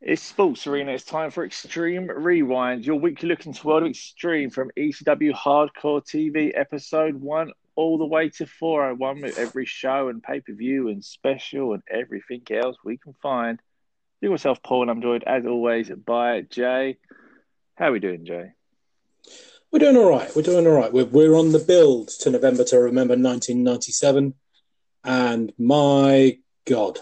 It's Sports Arena. It's time for Extreme Rewind, your weekly look into World of Extreme from ECW Hardcore TV, episode one, all the way to 401 with every show and pay per view and special and everything else we can find. Do yourself, Paul, and I'm joined as always by Jay. How are we doing, Jay? We're doing all right. We're doing all right. We're, we're on the build to November to remember 1997. And my God.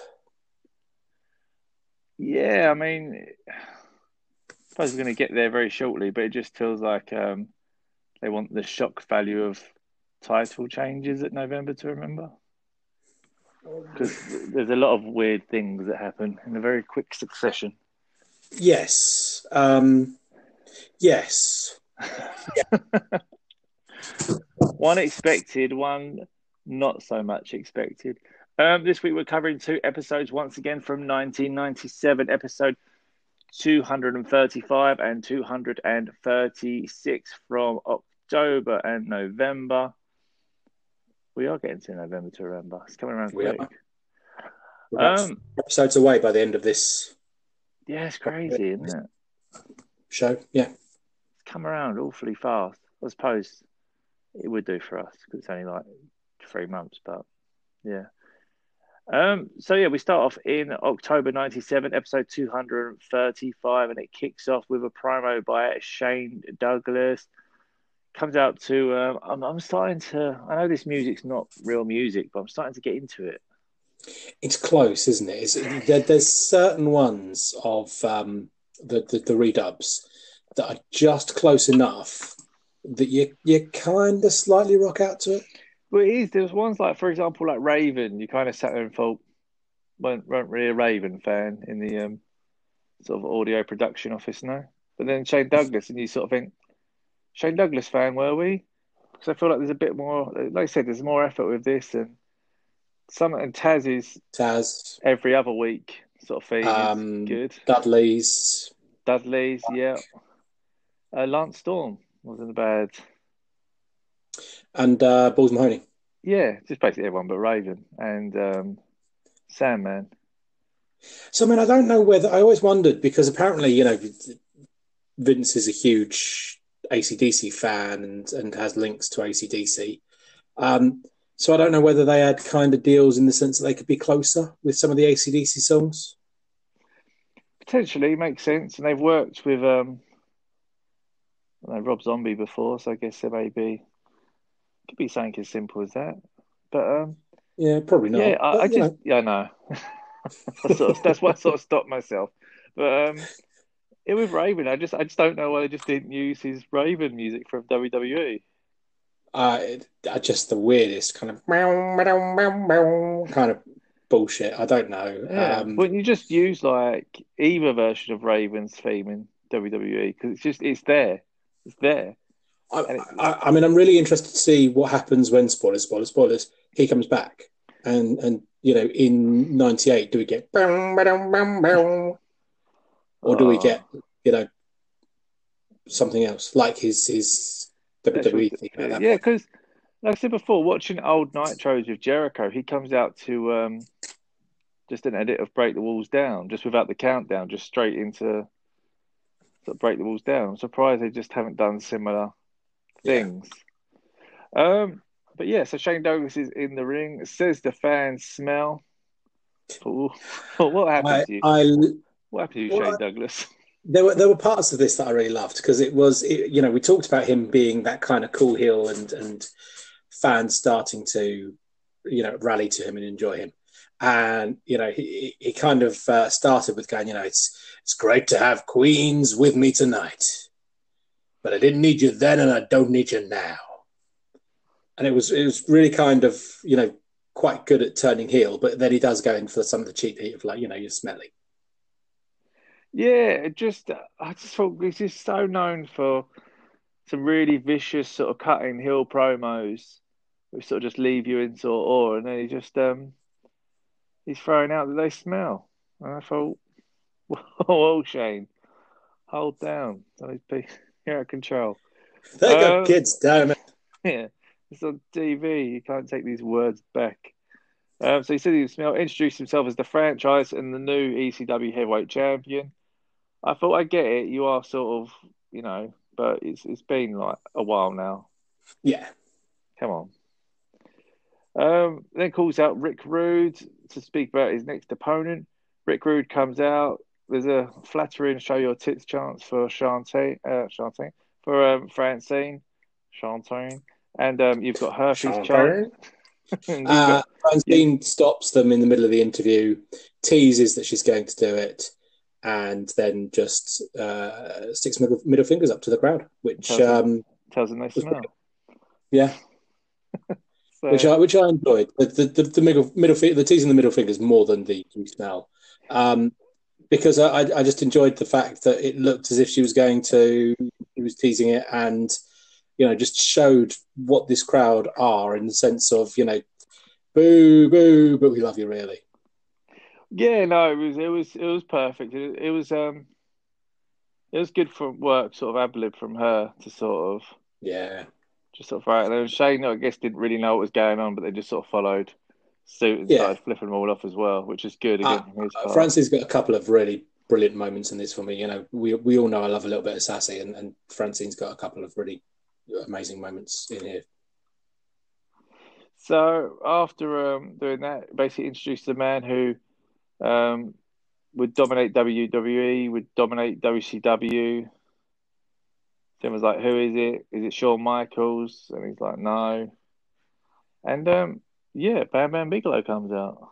Yeah, I mean, I suppose we're going to get there very shortly, but it just feels like um, they want the shock value of title changes at November to remember. Because there's a lot of weird things that happen in a very quick succession. Yes. Um, yes. one expected, one not so much expected. Um, this week we're covering two episodes once again from 1997, episode 235 and 236 from October and November. We are getting to November to remember. It's coming around quick. Um, episodes away by the end of this. Yeah, it's crazy, isn't it? Show, yeah. It's come around awfully fast. I suppose it would do for us because it's only like three months, but yeah. Um, so yeah, we start off in October '97, episode 235, and it kicks off with a promo by Shane Douglas. Comes out to um, I'm, I'm starting to. I know this music's not real music, but I'm starting to get into it. It's close, isn't it? It's, there, there's certain ones of um, the, the the redubs that are just close enough that you you kind of slightly rock out to it. Well, it is. There's ones like, for example, like Raven. You kind of sat there and thought, weren't, weren't really a Raven fan in the um, sort of audio production office no. But then Shane Douglas, and you sort of think, Shane Douglas fan, were we? Because I feel like there's a bit more, like I said, there's more effort with this, and some and Taz is Taz every other week sort of thing. Um, good. Dudley's. Dudley's, yeah. Uh, Lance Storm wasn't bad and uh, Balls Mahoney. Yeah, just basically everyone but Raven and um, Sandman. So I mean, I don't know whether I always wondered because apparently, you know, Vince is a huge ACDC fan and and has links to ACDC. Um, so I don't know whether they had kind of deals in the sense that they could be closer with some of the ACDC songs. Potentially makes sense, and they've worked with um, know, Rob Zombie before, so I guess there may be could be something as simple as that. But um, yeah, probably not. Yeah, I, I just know. yeah, no. sort of, that's why I sort of stopped myself. But um, it with Raven, I just I just don't know why they just didn't use his Raven music from WWE. Uh, it, just the weirdest kind of kind of bullshit. I don't know. Yeah. Um, Wouldn't you just use like either version of Raven's theme in WWE because it's just it's there, it's there. I, I, I, mean, I'm really interested to see what happens when spoilers, spoilers, spoilers. He comes back, and and you know, in '98, do we get or do we get you know something else like his his WWE thing? Like yeah, because like I said before, watching old Nitros with Jericho, he comes out to um, just an edit of Break the Walls Down, just without the countdown, just straight into Break the Walls Down. I'm surprised they just haven't done similar things. Um, but yeah, so Shane Douglas is in the ring. Says the fans smell. Ooh. what happened I, to you? I, what happened to you, well, Shane Douglas? There were there were parts of this that I really loved because it was it, you know we talked about him being that kind of cool heel and and fans starting to you know rally to him and enjoy him and you know he he kind of uh, started with going you know it's it's great to have queens with me tonight but I didn't need you then and I don't need you now. And it was it was really kind of, you know, quite good at turning heel, but then he does go in for some of the cheap heat of like, you know, you're smelly. Yeah, just I just thought he's just so known for some really vicious sort of cutting heel promos, which sort of just leave you in sort of awe, and then he just um he's throwing out that they smell. And I thought, whoa, Shane, hold down. You're out of control. They got um, kids, damn it. Yeah, it's on TV. You can't take these words back. Um, so he said he smell introduced himself as the franchise and the new ECW heavyweight champion. I thought I get it. You are sort of, you know, but it's it's been like a while now. Yeah. Come on. Um, then calls out Rick Rude to speak about his next opponent. Rick Rude comes out. There's a flattering show your tits chance for Shantae, uh, Shantae for um, Francine, Shantae, and um, you've got herpes chance. uh, Francine stops them in the middle of the interview, teases that she's going to do it, and then just uh, sticks middle, middle, fingers up to the crowd, which tells, um, tells them they smell. Yeah. so, which I which I enjoyed the the, the, the middle middle the teasing the middle fingers more than the you smell, um, because I I just enjoyed the fact that it looked as if she was going to he was teasing it and you know just showed what this crowd are in the sense of you know boo boo but we love you really yeah, no, it was it was it was perfect. It, it was um, it was good for work, sort of ad lib from her to sort of yeah, just sort of right. And Shane, I guess, didn't really know what was going on, but they just sort of followed suit and yeah. started flipping them all off as well, which is good. Again, uh, Francie's got a couple of really brilliant moments in this for me. You know, we we all know I love a little bit of sassy, and, and Francine's got a couple of really amazing moments in here. So after um, doing that, basically introduced the man who um, would dominate WWE, would dominate WCW. Tim was like, "Who is it? Is it Shawn Michaels?" And he's like, "No." And um, yeah, Bam Bam Bigelow comes out.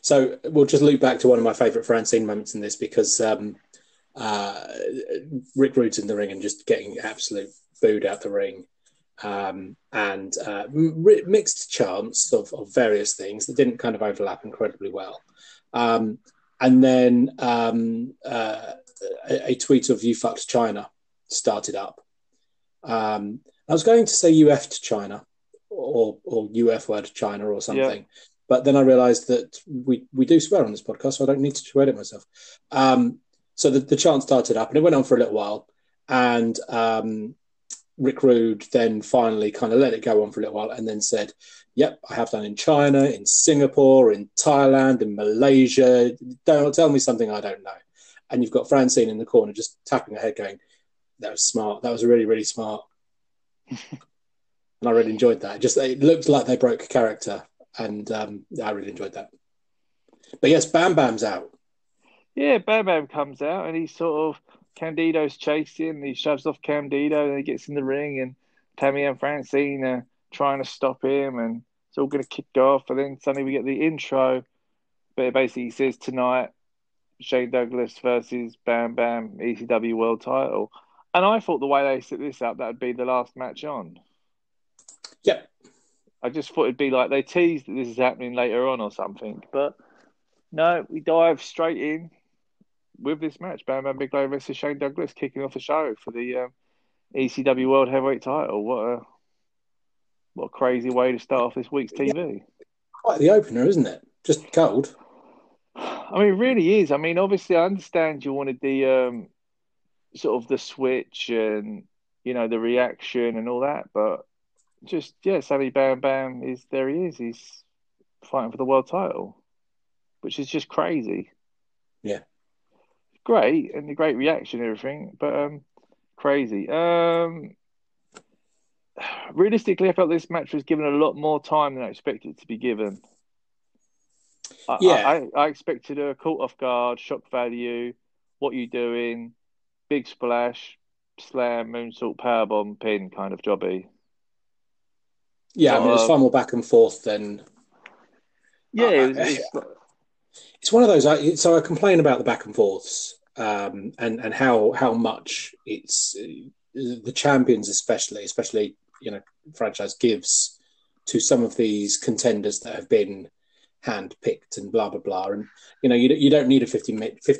So we'll just loop back to one of my favourite Francine moments in this because um, uh, Rick Rude's in the ring and just getting absolute booed out the ring um, and uh, mixed chants of, of, various things that didn't kind of overlap incredibly well. Um, and then um, uh, a, a, tweet of "You fucked China" started up. Um, I was going to say "You effed China" or or "You f word China" or something, yeah. but then I realised that we we do swear on this podcast, so I don't need to edit myself. Um, so the, the chant started up, and it went on for a little while, and um, Rick Rude then finally kind of let it go on for a little while and then said, Yep, I have done in China, in Singapore, in Thailand, in Malaysia. Don't tell me something I don't know. And you've got Francine in the corner just tapping her head, going, That was smart. That was really, really smart. and I really enjoyed that. Just it looked like they broke character, and um, I really enjoyed that. But yes, Bam Bam's out. Yeah, Bam Bam comes out and he's sort of Candido's chasing. He shoves off Candido and he gets in the ring, and Tammy and Francine are trying to stop him, and it's all going to kick off. And then suddenly we get the intro, but it basically says tonight Shane Douglas versus Bam Bam ECW World Title. And I thought the way they set this up, that would be the last match on. Yep. I just thought it'd be like they teased that this is happening later on or something, but no, we dive straight in with this match, Bam Bam Bigelow versus Shane Douglas, kicking off the show for the um, ECW World Heavyweight Title. What a what a crazy way to start off this week's TV. Yeah. Quite the opener, isn't it? Just cold. I mean, it really is. I mean, obviously, I understand you wanted the um, sort of the switch and you know the reaction and all that, but just yeah, Sammy Bam Bam is there. He is. He's fighting for the world title, which is just crazy. Yeah great and the great reaction and everything, but um, crazy. Um, realistically, I felt this match was given a lot more time than I expected to be given. I, yeah, I, I, expected a caught off guard, shock value. What you doing? Big splash, slam, moonsault, powerbomb, pin kind of jobby. Yeah, I mean, it's far more back and forth than. Yeah, was, it was, it's one of those. So I complain about the back and forths um, and and how how much it's uh, the champions, especially especially you know franchise gives to some of these contenders that have been hand picked and blah blah blah. And you know you you don't need a 50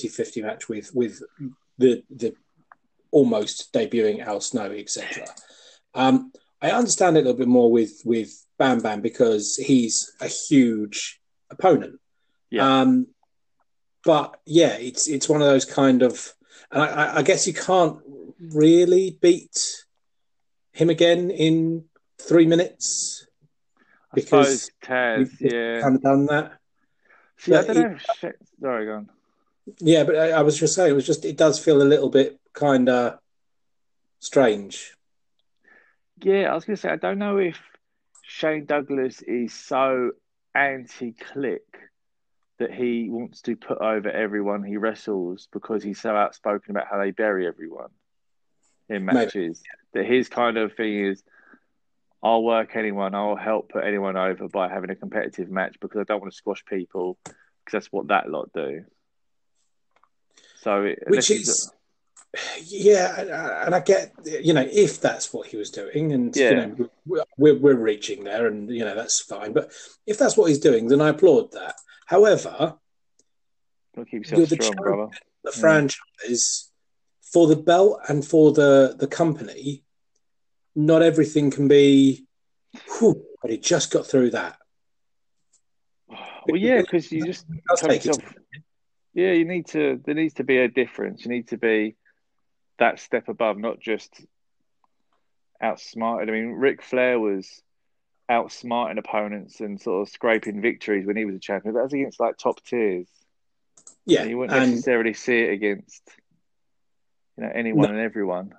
50 match with with the the almost debuting Al Snow etc. Um, I understand it a little bit more with with Bam Bam because he's a huge opponent. Yeah. Um, but yeah, it's it's one of those kind of, and I, I guess you can't really beat him again in three minutes because Taz, yeah, kind of done that. See, I don't know. Sorry, go on. Yeah, but I, I was just saying, it was just it does feel a little bit kind of strange. Yeah, I was going to say, I don't know if Shane Douglas is so anti Kliq that he wants to put over everyone he wrestles because he's so outspoken about how they bury everyone in matches. Maybe. That his kind of thing is, I'll work anyone, I'll help put anyone over by having a competitive match because I don't want to squash people because that's what that lot do. So, it, which is, yeah, and I get, you know, if that's what he was doing, and yeah. you know, we're we're reaching there, and you know that's fine. But if that's what he's doing, then I applaud that. However, keep yourself the, strong, brother. The yeah. franchise for the belt and for the the company, not everything can be. Whew, but he just got through that. Well, yeah, because you just yourself, yeah, you need to. There needs to be a difference. You need to be that step above, not just outsmarted. I mean, Ric Flair was outsmarting opponents and sort of scraping victories when he was a champion. That was against like top tiers. Yeah, and you wouldn't and... necessarily see it against you know anyone no. and everyone.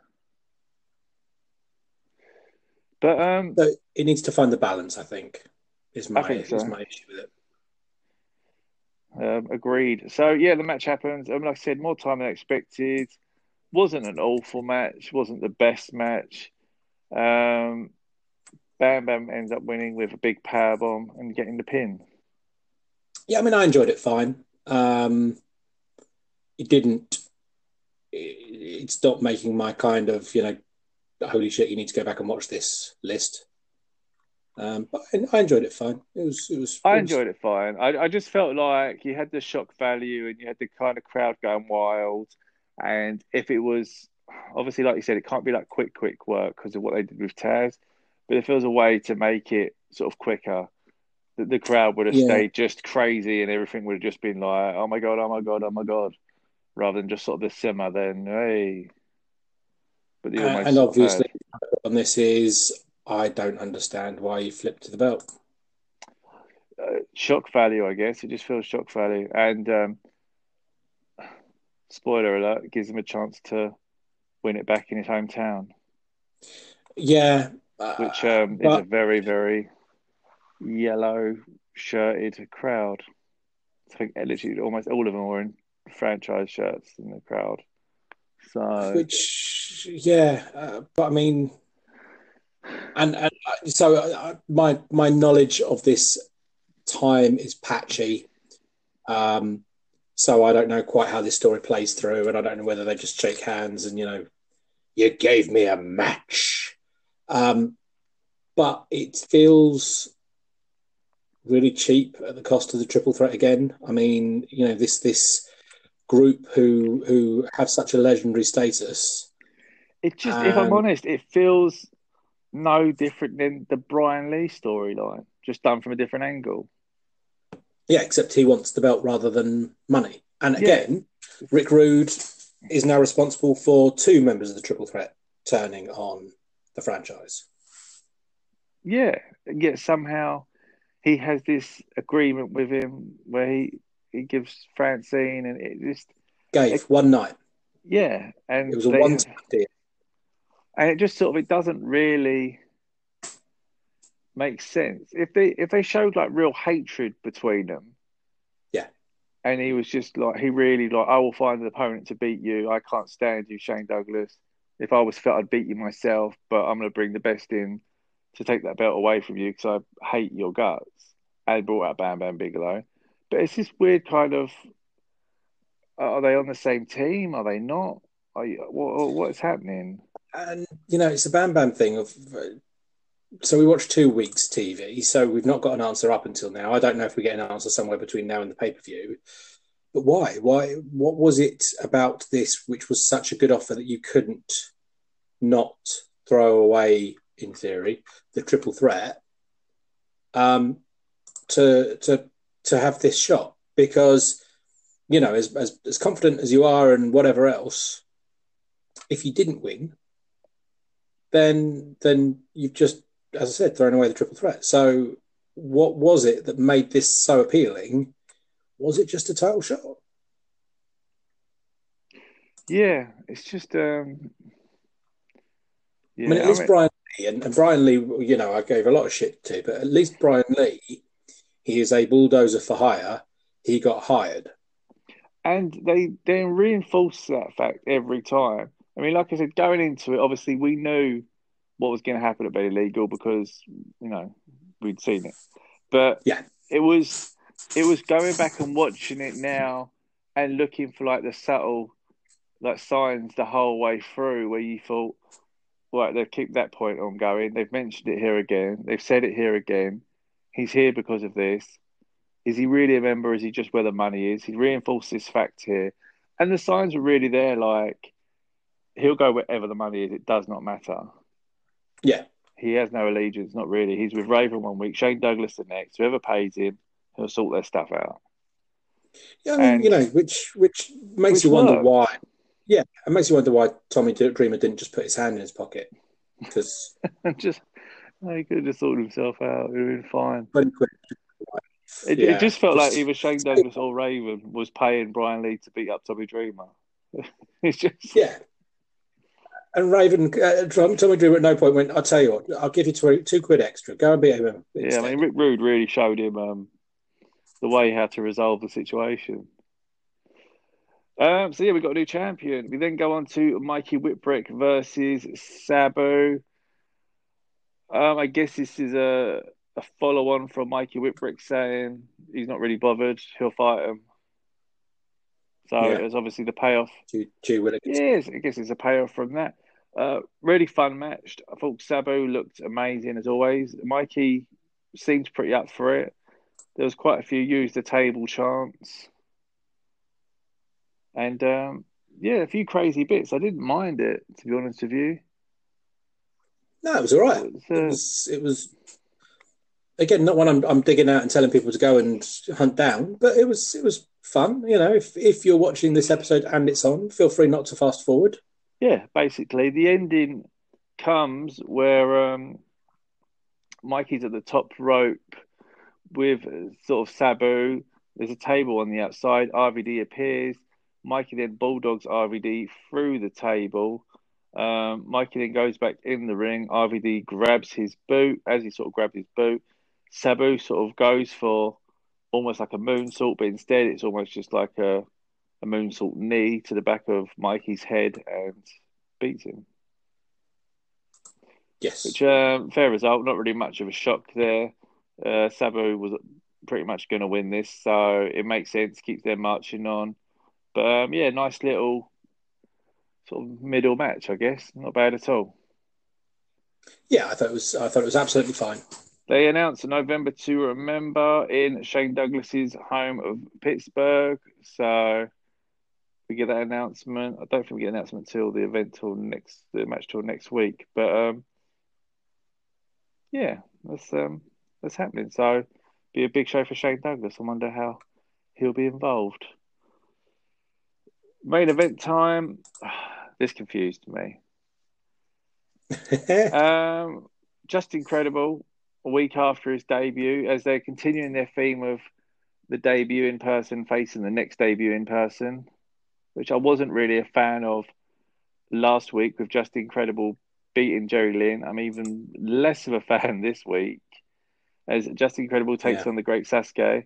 But um, so it needs to find the balance. I think is my so. is my issue with it. Um, agreed. So yeah, the match happens. Um, like I said, more time than expected. Wasn't an awful match. Wasn't the best match. Um, Bam Bam ends up winning with a big power bomb and getting the pin. Yeah, I mean, I enjoyed it fine. Um, it didn't. It, it stopped making my kind of you know, holy shit! You need to go back and watch this list. Um, but I, I, enjoyed it fine. It was. It was. I enjoyed it fine. I, I just felt like you had the shock value and you had the kind of crowd going wild. And if it was obviously, like you said, it can't be like quick, quick work because of what they did with Taz. But if there was a way to make it sort of quicker, the, the crowd would have yeah. stayed just crazy and everything would have just been like, "Oh my god, oh my god, oh my god," rather than just sort of the simmer. Then hey. But the uh, and obviously, on this is I don't understand why you flipped to the belt. Uh, shock value, I guess. It just feels shock value. And um, spoiler alert, gives him a chance to win it back in his hometown. Yeah. Which um, but... is a very, very yellow shirted crowd. I think literally almost all of them were in franchise shirts in the crowd. So, which, yeah, uh, but I mean, and, and uh, so uh, my my knowledge of this time is patchy. Um, so I don't know quite how this story plays through, and I don't know whether they just shake hands and you know, you gave me a match. Um, but it feels really cheap at the cost of the triple threat again. I mean, you know, this this group who who have such a legendary status. It just, if I'm honest, it feels no different than the Brian Lee storyline, just done from a different angle. Yeah, except he wants the belt rather than money. And again, yeah. Rick Rude is now responsible for two members of the Triple Threat turning on the franchise. Yeah, yet somehow he has this agreement with him where he he gives Francine and it just gave it, one night. Yeah, and it was a one deal and it just sort of it doesn't really make sense. If they if they showed like real hatred between them. Yeah. And he was just like he really like i will find an opponent to beat you. I can't stand you shane douglas. If i was fit i'd beat you myself but i'm going to bring the best in to take that belt away from you because i hate your guts. And brought out bam bam bigelow. But it's this weird kind of uh, are they on the same team? Are they not? Are you, what, what's happening? And you know it's a bam bam thing of so we watched two weeks TV, so we've not got an answer up until now. I don't know if we get an answer somewhere between now and the pay per view. But why? Why? What was it about this which was such a good offer that you couldn't not throw away, in theory, the triple threat um, to to to have this shot? Because you know, as, as as confident as you are and whatever else, if you didn't win, then then you've just, as I said, throwing away the triple threat. So what was it that made this so appealing? Was it just a title shot? Yeah, it's just. Um, yeah, I mean, at least Brian Lee, and, and Brian Lee, you know, I gave a lot of shit to, but at least Brian Lee, he is a bulldozer for hire. He got hired. and they then reinforce that fact every time. I mean, like I said, going into it, obviously we knew what was going to happen at Barely Legal because you know we'd seen it, but Yeah. it was it was going back and watching it now and looking for like the subtle like signs the whole way through where you thought, right, they've kept that point on going. They've mentioned it here again. They've said it here again. He's here because of this. Is he really a member? Is he just where the money is? He reinforced this fact here. And the signs were really there like he'll go wherever the money is. It does not matter. Yeah. He has no allegiance, not really. He's with Raven one week, Shane Douglas the next. Whoever pays him, he'll sort their stuff out. Yeah, I mean, And- you know, which which makes Which you wonder why. Yeah, it makes you wonder why Tommy Dreamer didn't just put his hand in his pocket because just he could have just sorted himself out. It would have been fine. It, Yeah, it just felt like just- either Shane Douglas or Raven was paying Brian Lee to beat up Tommy Dreamer. it's just Yeah. And Raven, uh, Tommy Dreamer at no point went, I'll tell you what, I'll give you two, two quid extra. Go and beat him. yeah. I mean, Rick Rude really showed him um, the way how to resolve the situation. Um, so yeah, we got a new champion. We then go on to Mikey Whipwreck versus Sabu. Um, I guess this is a a follow on from Mikey Whipwreck saying he's not really bothered. He'll fight him. So Yeah. it's obviously the payoff chew Willikers. Yes, I guess it's a payoff from that. Uh, really fun match. I thought Sabu looked amazing as always. Mikey seemed pretty up for it. There was quite a few use the table chants, and um, yeah, a few crazy bits. I didn't mind it to be honest with you. No, it was all right. It was, It uh, was, it was again not one I'm, I'm digging out and telling people to go and hunt down, but it was it was fun. You know, if if you're watching this episode and it's on, feel free not to fast forward. Yeah, basically, the ending comes where um, Mikey's at the top rope with sort of Sabu. There's a table on the outside. RVD appears. Mikey then bulldogs RVD through the table. Um, Mikey then goes back in the ring. RVD grabs his boot. As he sort of grabs his boot, Sabu sort of goes for almost like a moonsault, but instead it's almost just like a, a moonsault knee to the back of Mikey's head and beats him. Yes. Which um, fair result, not really much of a shock there. Uh, Sabu was pretty much going to win this, so it makes sense. Keeps them marching on, but um, yeah, nice little sort of middle match, I guess. Not bad at all. Yeah, I thought it was I thought it was absolutely fine. They announced a November to remember in Shane Douglas's home of Pittsburgh, so we get that announcement. I don't think we get an announcement till the event till next the match till next week, but um, yeah, that's um that's happening. So be a big show for Shane Douglas. I wonder how he'll be involved. Main event time. This confused me. Um, Justin Credible. A week after his debut, as they're continuing their theme of the debut in person facing the next debut in person, which I wasn't really a fan of last week with Justin Credible beating Jerry Lynn. I'm even less of a fan this week as Justin Credible takes Yeah. on the Great Sasuke.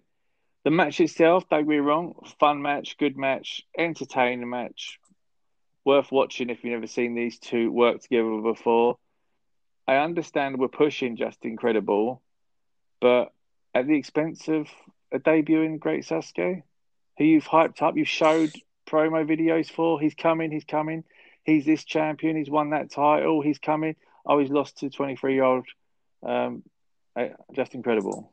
The match itself, don't get me wrong, fun match, good match, entertaining match, worth watching if you've never seen these two work together before. I understand we're pushing Justin Credible, but at the expense of a debut in Great Sasuke, who you've hyped up, you've showed promo videos for. He's coming, he's coming. He's this champion, he's won that title, he's coming. Oh, he's lost to 23 year old um, uh, Justin Credible.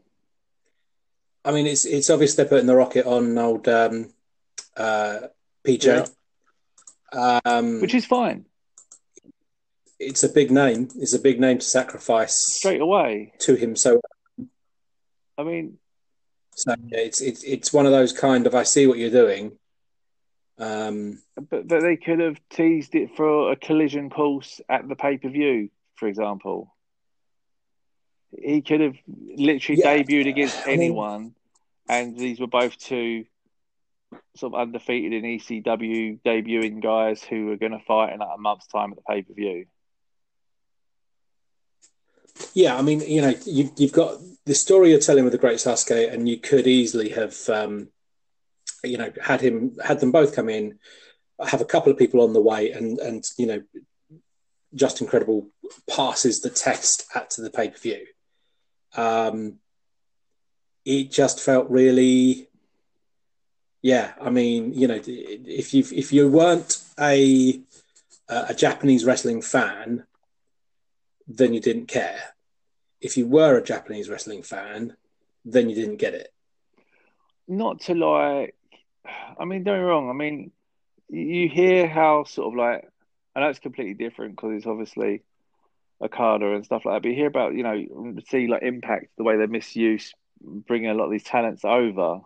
I mean, it's it's obvious they're putting the rocket on old um, uh, PJ. Um, Which is fine it's a big name. It's a big name to sacrifice straight away. to him. So, I mean, so yeah, it's it's it's one of those kind of I see what you're doing. Um, but, but they could have teased it for a collision course at the pay per view, for example. He could have literally Yeah, debuted against I mean- anyone, and these were both two sort of undefeated in ECW debuting guys who are going to fight in like a month's time at the pay per view. Yeah, I mean, you know, you, you've got the story you're telling with the Great Sasuke, and you could easily have, um, you know, had him had them both come in, have a couple of people on the way, and and you know, Justin Credible passes the test at to the pay per view. Um, it just felt really, yeah. I mean, you know, if you if you weren't a a Japanese wrestling fan, then you didn't care. If you were a Japanese wrestling fan, then you didn't get it. Not to like, I mean, don't get me wrong. I mean, you hear how sort of like, and that's completely different because it's obviously Okada and stuff like that. But you hear about, you know, see like impact, the way they misuse bringing a lot of these talents over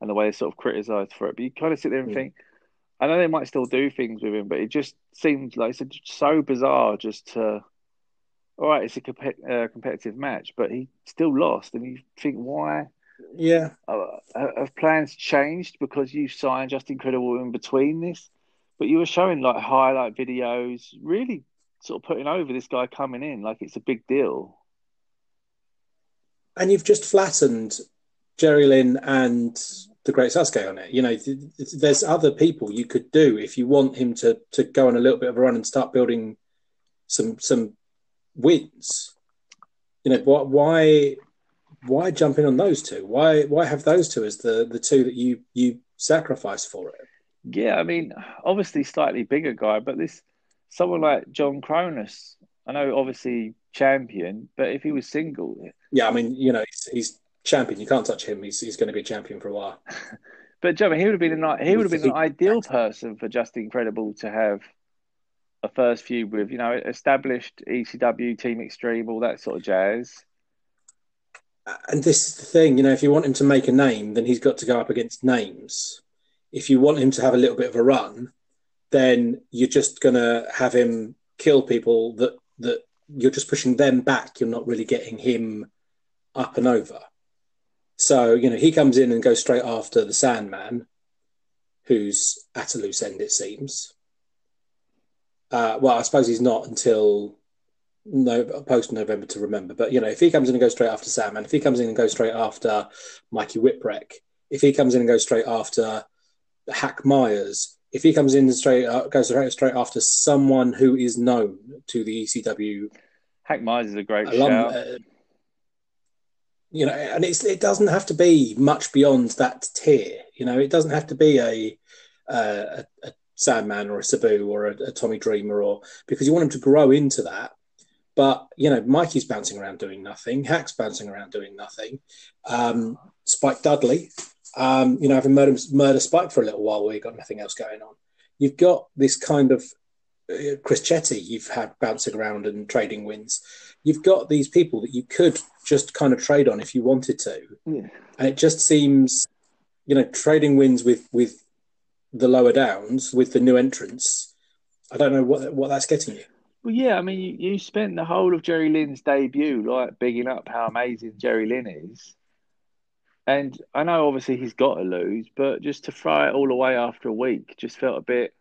and the way they sort of criticised for it. But you kind of sit there and mm. think, I know they might still do things with him, but it just seems like it's so bizarre just to all right, it's a comp- uh, competitive match, but he still lost, and you think why? Yeah, uh, have plans changed because you signed Justin Credible in between this? But you were showing like highlight videos, really sort of putting over this guy coming in like it's a big deal. And you've just flattened Jerry Lynn and the Great Sasuke on it. You know, there's other people you could do if you want him to to go on a little bit of a run and start building some some wins. You know, why why jump in on those two? Why why have those two as the the two that you you sacrifice for it? Yeah, I mean, obviously slightly bigger guy, but this someone like John Kronus, I know, obviously champion, but if he was single, yeah, I mean, you know, he's, he's champion. You can't touch him. He's he's going to be a champion for a while. but Joe, he would have been an he would have been an ideal person for Justin Credible to have a first feud with, you know, established ECW, Team Extreme, all that sort of jazz. And this is the thing, you know, if you want him to make a name, then he's got to go up against names. If you want him to have a little bit of a run, then you're just going to have him kill people that that you're just pushing them back. You're not really getting him up and over. So you know he comes in and goes straight after the Sandman, who's at a loose end, it seems. Uh, well, I suppose he's not until no post November to remember. But you know, if he comes in and goes straight after Sam, and if he comes in and goes straight after Mikey Whipwreck, if he comes in and goes straight after Hack Meyers, if he comes in and straight uh, goes straight, straight after someone who is known to the ECW, Hack Meyers is a great alum, shout. Uh, you know, and it's it doesn't have to be much beyond that tier. You know, it doesn't have to be a, uh, a, a Sandman or a Sabu or a, a Tommy Dreamer, or because you want him to grow into that. But you know, Mikey's bouncing around doing nothing. Hack's bouncing around doing nothing. Um, Spike Dudley, um, you know, having murder, murder Spike for a little while where you got nothing else going on. You've got this kind of uh, Chris Chetti you've had bouncing around and trading wins. You've got these people that you could just kind of trade on if you wanted to, yeah. and it just seems, you know, trading wins with with the lower downs with the new entrants, I don't know what what that's getting you. Well, yeah, I mean, you, you spent the whole of Jerry Lynn's debut like bigging up how amazing Jerry Lynn is, and I know obviously he's got to lose, but just to throw it all away after a week just felt a bit.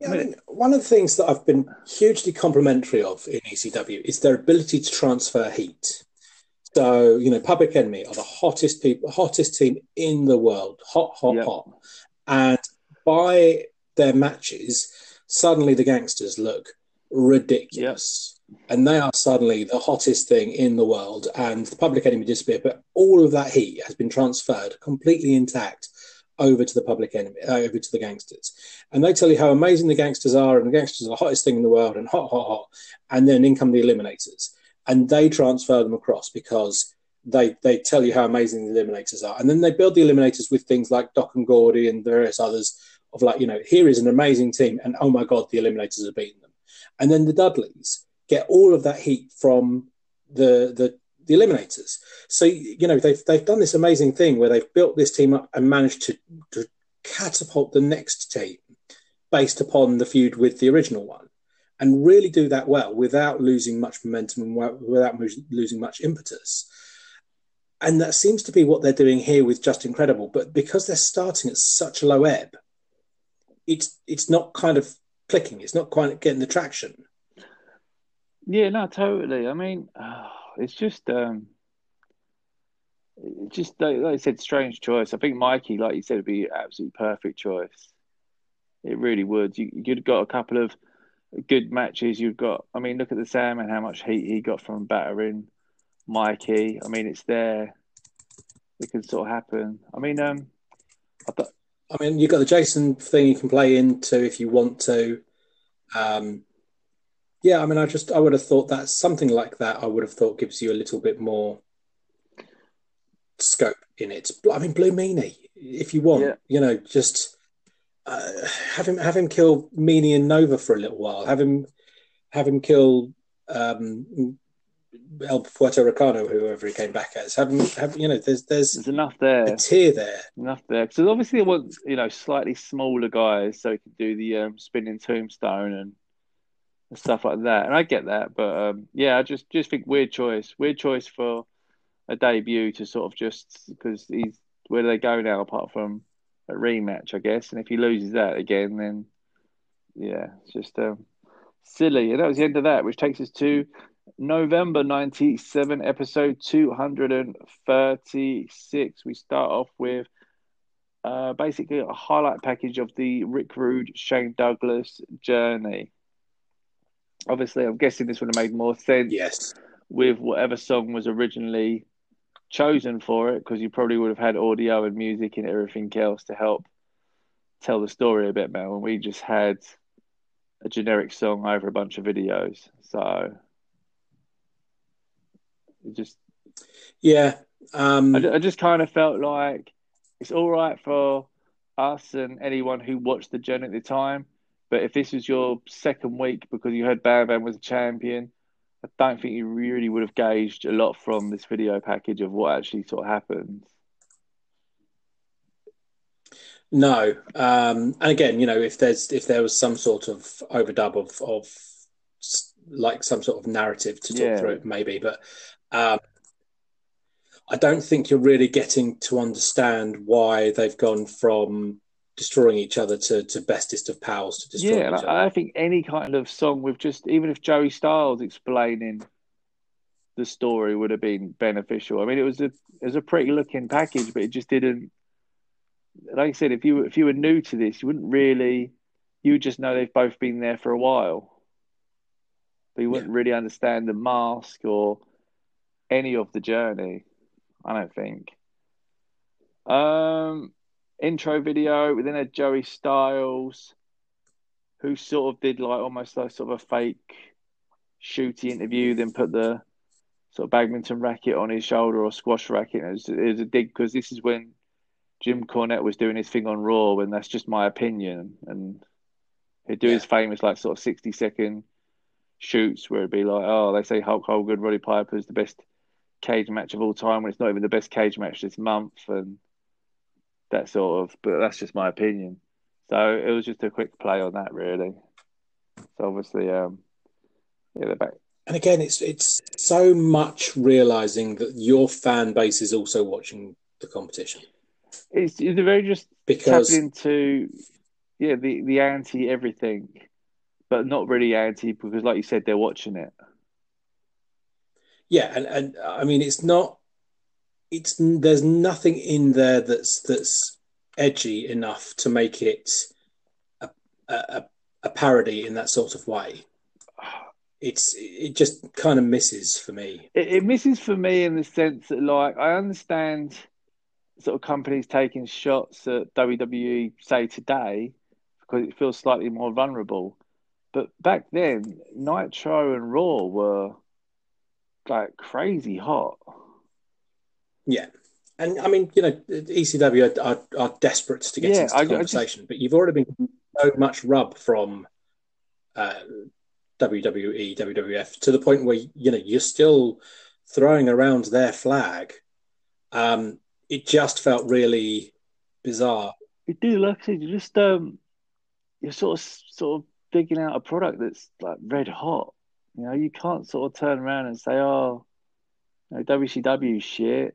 Yeah, I mean, one of the things that I've been hugely complimentary of in ECW is their ability to transfer heat. So, you know, Public Enemy are the hottest people, hottest team in the world, hot, hot, yep. hot. And by their matches, suddenly the gangsters look ridiculous. And they are suddenly the hottest thing in the world, and the public enemy disappear. But all of that heat has been transferred completely intact over to the public enemy, uh, over to the gangsters. And they tell you how amazing the gangsters are, and the gangsters are the hottest thing in the world, and hot, hot, hot. And then in come the eliminators. And they transfer them across because they they tell you how amazing the eliminators are, and then they build the eliminators with things like Doc and Gordy and various others of like you know here is an amazing team, and oh my god, the eliminators have beaten them, and then the Dudleys get all of that heat from the the the eliminators. So you know they've they've done this amazing thing where they've built this team up and managed to, to catapult the next team based upon the feud with the original one, and really do that well without losing much momentum and without losing much impetus and that seems to be what they're doing here with Justin Credible. But because they're starting at such a low ebb, it's it's not kind of clicking. It's not quite getting the traction. Yeah, no, totally. I mean, oh, it's just, um, it's just like, like I said, strange choice. I think Mikey, like you said, would be absolutely perfect choice. It really would. You, you'd got a couple of good matches. You've got, I mean, look at the Sam and how much heat he got from battering Mikey. I mean, it's there. It can sort of happen. I mean, um, I, th- I mean, you've got the Jason thing you can play into if you want to. Um, yeah, I mean, I just I would have thought that something like that I would have thought gives you a little bit more scope in it. I mean, Blue Meanie, if you want, yeah. you know, just uh, have him have him kill Meanie and Nova for a little while. Have him have him kill um, El Puerto Ricano, whoever he came back as. Have him have you know? There's there's, there's enough there. A tier there. Enough there because obviously they want you know slightly smaller guys so he could do the um, spinning tombstone and and stuff like that. And I get that, but um, yeah, I just just think weird choice, weird choice for a debut to sort of just because he's where do they go now apart from a rematch, I guess. And if he loses that again, then yeah, it's just um, silly. And that was the end of that, which takes us to November 97, episode 236. We start off with uh, basically a highlight package of the Rick Rude, Shane Douglas journey. Obviously, I'm guessing this would have made more sense. Yes. With whatever song was originally chosen for it, because you probably would have had audio and music and everything else to help tell the story a bit better. And we just had a generic song over a bunch of videos. So it just. Yeah. Um... I, I just kind of felt like it's all right for us and anyone who watched the journey at the time but if this was your second week because you heard Bam Bam was a champion, I don't think you really would have gauged a lot from this video package of what actually sort of happened. No, um, and again, you know, if there's if there was some sort of overdub of of like some sort of narrative to talk yeah. through it, maybe, but um, I don't think you're really getting to understand why they've gone from destroying each other to, to bestest of pals to destroy yeah, I, I think any kind of song with just even if Joey Styles explaining the story would have been beneficial. I mean, it was a it was a pretty looking package, but it just didn't. Like I said, if you if you were new to this, you wouldn't really. You would just know they've both been there for a while, but you wouldn't yeah. really understand the mask or any of the journey. I don't think. Um, intro video. within a Joey Styles, who sort of did like almost like sort of a fake shooty interview, then put the sort of badminton racket on his shoulder or squash racket. It was, it was a dig because this is when Jim Cornette was doing his thing on Raw, and that's just my opinion. And he'd do yeah. his famous like sort of sixty second shoots where it'd be like, oh, they say Hulk Hogan, Roddy Piper is the best cage match of all time when it's not even the best cage match this month, and that sort of. But that's just my opinion. So it was just a quick play on that, really. So obviously, um, yeah, they're back. And again, it's it's so much realizing that your fan base is also watching the competition. It's, it's very just because into yeah the the anti everything, but not really anti because, like you said, they're watching it. Yeah, and and I mean, it's not it's there's nothing in there that's that's edgy enough to make it a, a, a parody in that sort of way. It's it just kind of misses for me. It, it misses for me in the sense that, like, I understand sort of companies taking shots at WWE, say today, because it feels slightly more vulnerable. But back then, Nitro and Raw were like crazy hot. Yeah. And I mean, you know, ECW are, are, are desperate to get yeah, into the I, conversation, I just... but you've already been so much rub from uh, WWE, WWF to the point where you know you're still throwing around their flag. Um, it just felt really bizarre. It did, like I said, you just um, you're sort of sort of digging out a product that's like red hot. You know, you can't sort of turn around and say, "Oh, you know, WCW shit."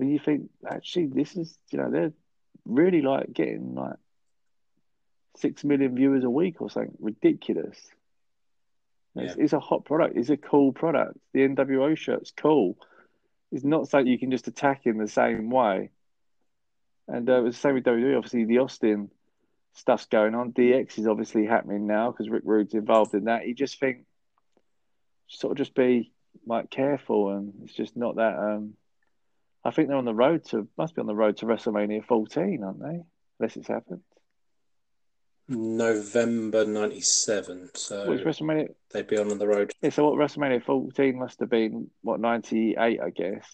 when you think actually this is you know they're really like getting like six million viewers a week or something ridiculous. It's, it's a hot product. It's a cool product. The NWO shirt's cool. It's not something you can just attack in the same way. And uh, it was the same with WWE. Obviously, the Austin stuff's going on. DX is obviously happening now because Rick Rude's involved in that. You just think, sort of just be like careful, and it's just not that. Um, I think they're on the road to must be on the road to WrestleMania 14, aren't they? Unless it's happened. November '97. So Which WrestleMania? they'd be on the road. Yeah, so what WrestleMania 14 must have been what 98, I guess.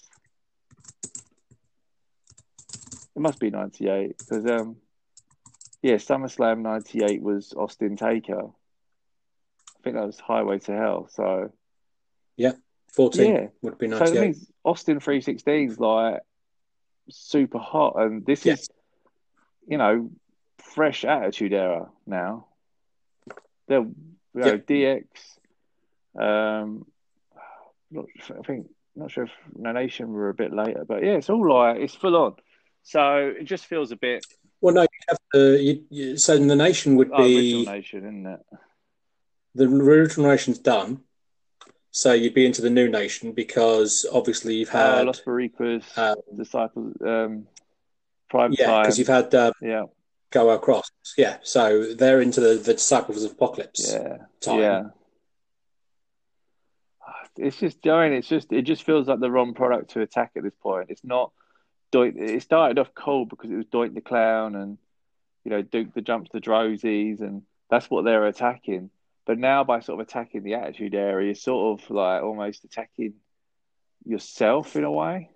It must be 98 because um, yeah, SummerSlam 98 was Austin Taker. I think that was Highway to Hell. So 14 Yeah. would be nice. so 98. that means Austin 316 is like super hot, and this is you know fresh attitude era now. They're you know, Yeah. DX. Um, not, I think not sure if No Nation were a bit later, but yeah, it's all like it's full on. So it just feels a bit Well, no, you have the you, you, so the nation would oh, be original Nation, isn't it? the original nation's done. So you'd be into the new nation because obviously you've had Uh, had Los Boricuas, um, Disciples, um, Prime yeah because you've had uh, yeah, go across yeah so they're into the, the disciples of apocalypse yeah, time. yeah. It's just going. It's just it just feels like the wrong product to attack at this point. It's not. It started off cold because it was Doink the Clown and you know Duke the Dumpster Droeses and that's what they're attacking. But now by sort of attacking the attitude area, you're sort of like almost attacking yourself in a way.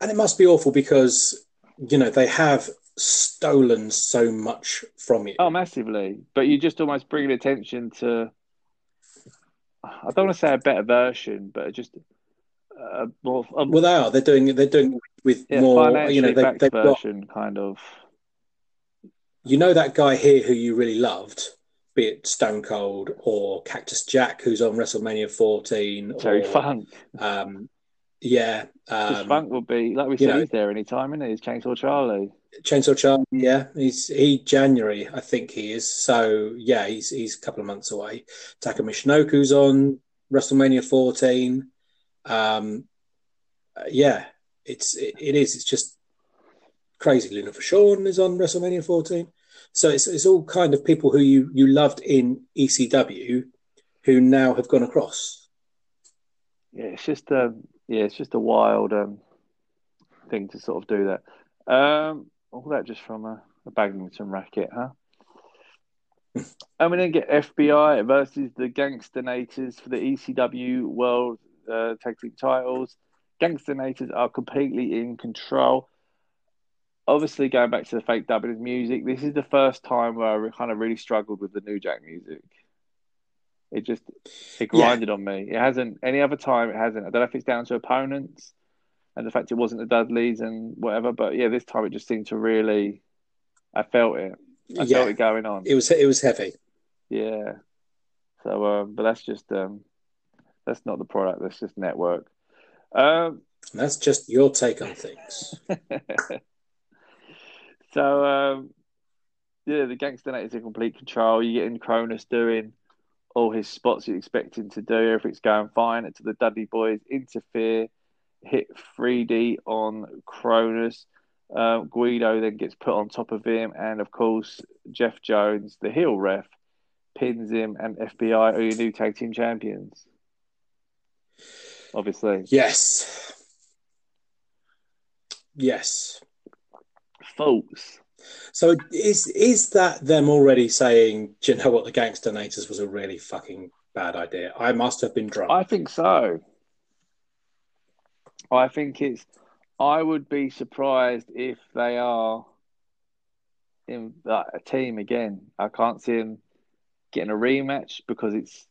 and it must be awful because you know they have stolen so much from you Oh, massively. But you just almost bring attention to, I don't want to say a better version, but just a more, a, um, well they are they're doing they're doing with yeah, more you know they, they've got version, kind of. you know that guy here who you really loved be it Stone Cold or Cactus Jack who's on WrestleMania 14 Terry or Funk. um yeah um, Funk would be, like we said, know- he's there anytime, isn't he? He's Chainsaw Charlie. Chainsaw Charlie, yeah, he's he January, I think he is. So yeah, he's he's a couple of months away. Taka on WrestleMania 14. Um, yeah, it's it, it is. It's just crazy. Luna Vachon is on WrestleMania 14. So it's it's all kind of people who you you loved in ECW, who now have gone across. Yeah, it's just um, yeah, it's just a wild um thing to sort of do that. Um, all that just from a, a badminton racket, huh? and we then get FBI versus the Gangsternators for the ECW World uh, Tag Team titles. Gangsternators are completely in control. Obviously, going back to the fake dubbing music, this is the first time where I kind of really struggled with the New Jack music. It just it Yeah. grinded on me. It hasn't any other time. It hasn't. I don't know if it's down to opponents and the fact it wasn't the Dudleys and whatever. But yeah, this time it just seemed to really. I felt it. I yeah, felt it going on. it was it was heavy. Yeah. So, um, but that's just um, that's not the product. That's just network. Um, That's just your take on things. so um, yeah, the gangster is in complete control. You're getting Kronus doing all his spots you expect him to do. Everything's going fine until the Dudley boys interfere, hit 3D on Kronus. Um, Guido then gets put on top of him, and of course Jeff Jones, the heel ref, pins him, and FBI are your new tag team champions. Obviously, Yes. Yes. False. So is is that them already saying, do you know what, the Gangsternators was a really fucking bad idea? I must have been drunk. I think so. I think it's. I would be surprised if they are in like, a team again. I can't see them getting a rematch because it's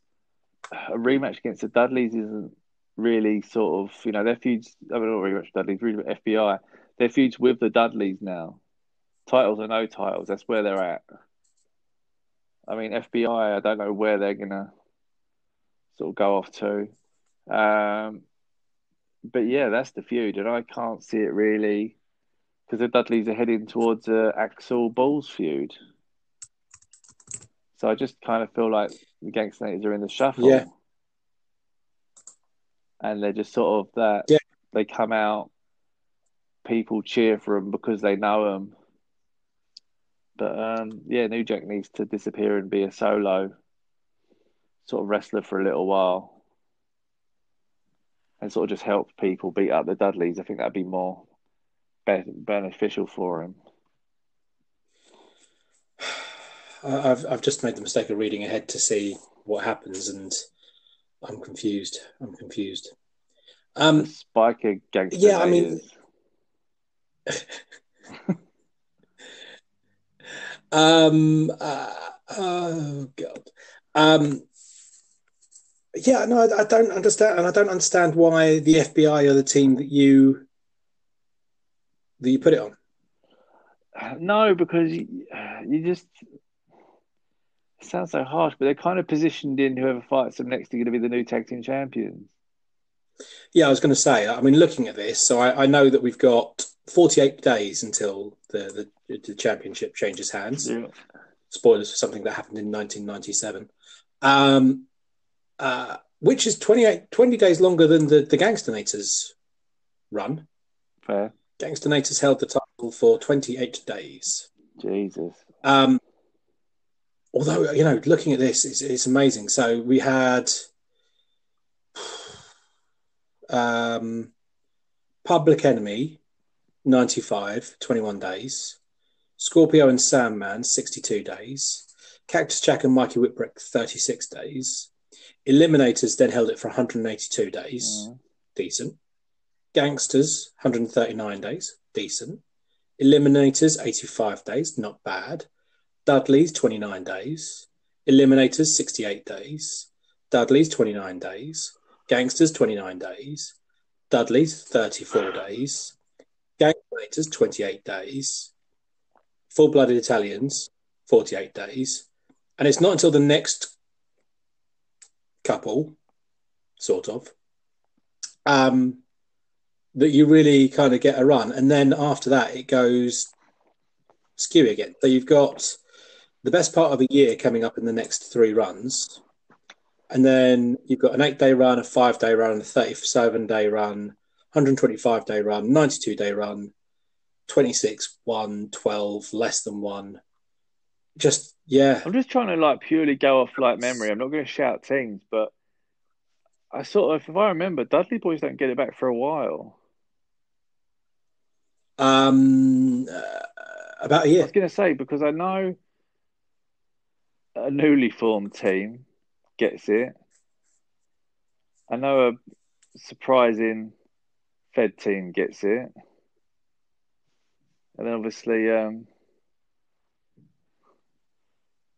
a rematch against the Dudleys isn't really sort of you know their feuds. I mean, not rematch Dudleys, really FBI. Their feuds with the Dudleys now. Titles or no titles, that's where they're at. I mean, FBI. I don't know where they're gonna sort of go off to. Um, but yeah, that's the feud, and I can't see it really because the Dudleys are heading towards a Axl Balls feud. So I just kind of feel like the Gangsters are in the shuffle. Yeah. And they're just sort of that. Yeah. They come out, people cheer for him because they know him. But um, yeah, New Jack needs to disappear and be a solo sort of wrestler for a little while and sort of just help people beat up the Dudleys. I think that'd be more be- beneficial for him. I've I've just made the mistake of reading ahead to see what happens, and I'm confused. I'm confused. Um, Spiker gangster. Yeah, I mean-. Um, uh, oh god. Um, yeah, no, I, I don't understand, and I don't understand why the FBI are the team that you that you put it on. No, because you, you just it sounds so harsh, but they're kind of positioned in whoever fights them next are going to be the new tag team champions. Yeah, I was going to say. I mean, looking at this, so I, I know that we've got 48 days until the, the the championship changes hands. Yeah. Spoilers for something that happened in 1997, um, uh, which is 28 20 days longer than the the Gangsternators run. Fair. Gangsternators held the title for 28 days. Jesus. Um, although you know, looking at this, it's, it's amazing. So we had um, Public Enemy, 95, 21 days. Scorpio and Sandman, 62 days. Cactus Jack and Mikey Whipwreck, 36 days. Eliminators then held it for 182 days. Mm. Decent. Gangsters, 139 days. Decent. Eliminators, 85 days. Not bad. Dudley's, 29 days. Eliminators, 68 days. Dudley's, 29 days. Gangsters, 29 days. Dudley's, 34 days. Gangsters, 28 days. Full blooded Italians, 48 days. And it's not until the next couple, sort of, um, that you really kind of get a run. And then after that, it goes skew again. So you've got the best part of a year coming up in the next three runs. And then you've got an eight day run, a five day run, a 37 day run, 125 day run, 92 day run, 26, 1, 12, less than one. Just, yeah. I'm just trying to like purely go off like memory. I'm not going to shout teams, but I sort of, if I remember, Dudley Boys don't get it back for a while. Um, uh, about a year. I was going to say because I know a newly formed team gets it. I know a surprising Fed team gets it, and then obviously um,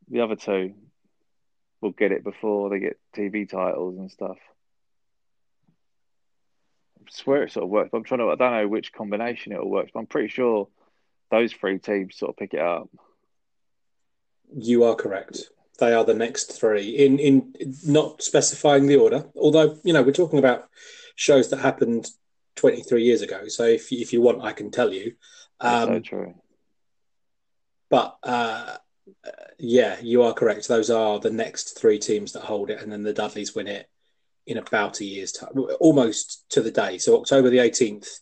the other two will get it before they get TV titles and stuff. I swear it sort of works. I'm trying to. I don't know which combination it will work. But I'm pretty sure those three teams sort of pick it up. You are correct. They are the next three in in not specifying the order. Although you know we're talking about shows that happened 23 years ago. So if if you want, I can tell you. That's so Um, true. but uh, yeah, you are correct. Those are the next three teams that hold it, and then the Dudleys win it in about a year's time, almost to the day. So October the 18th,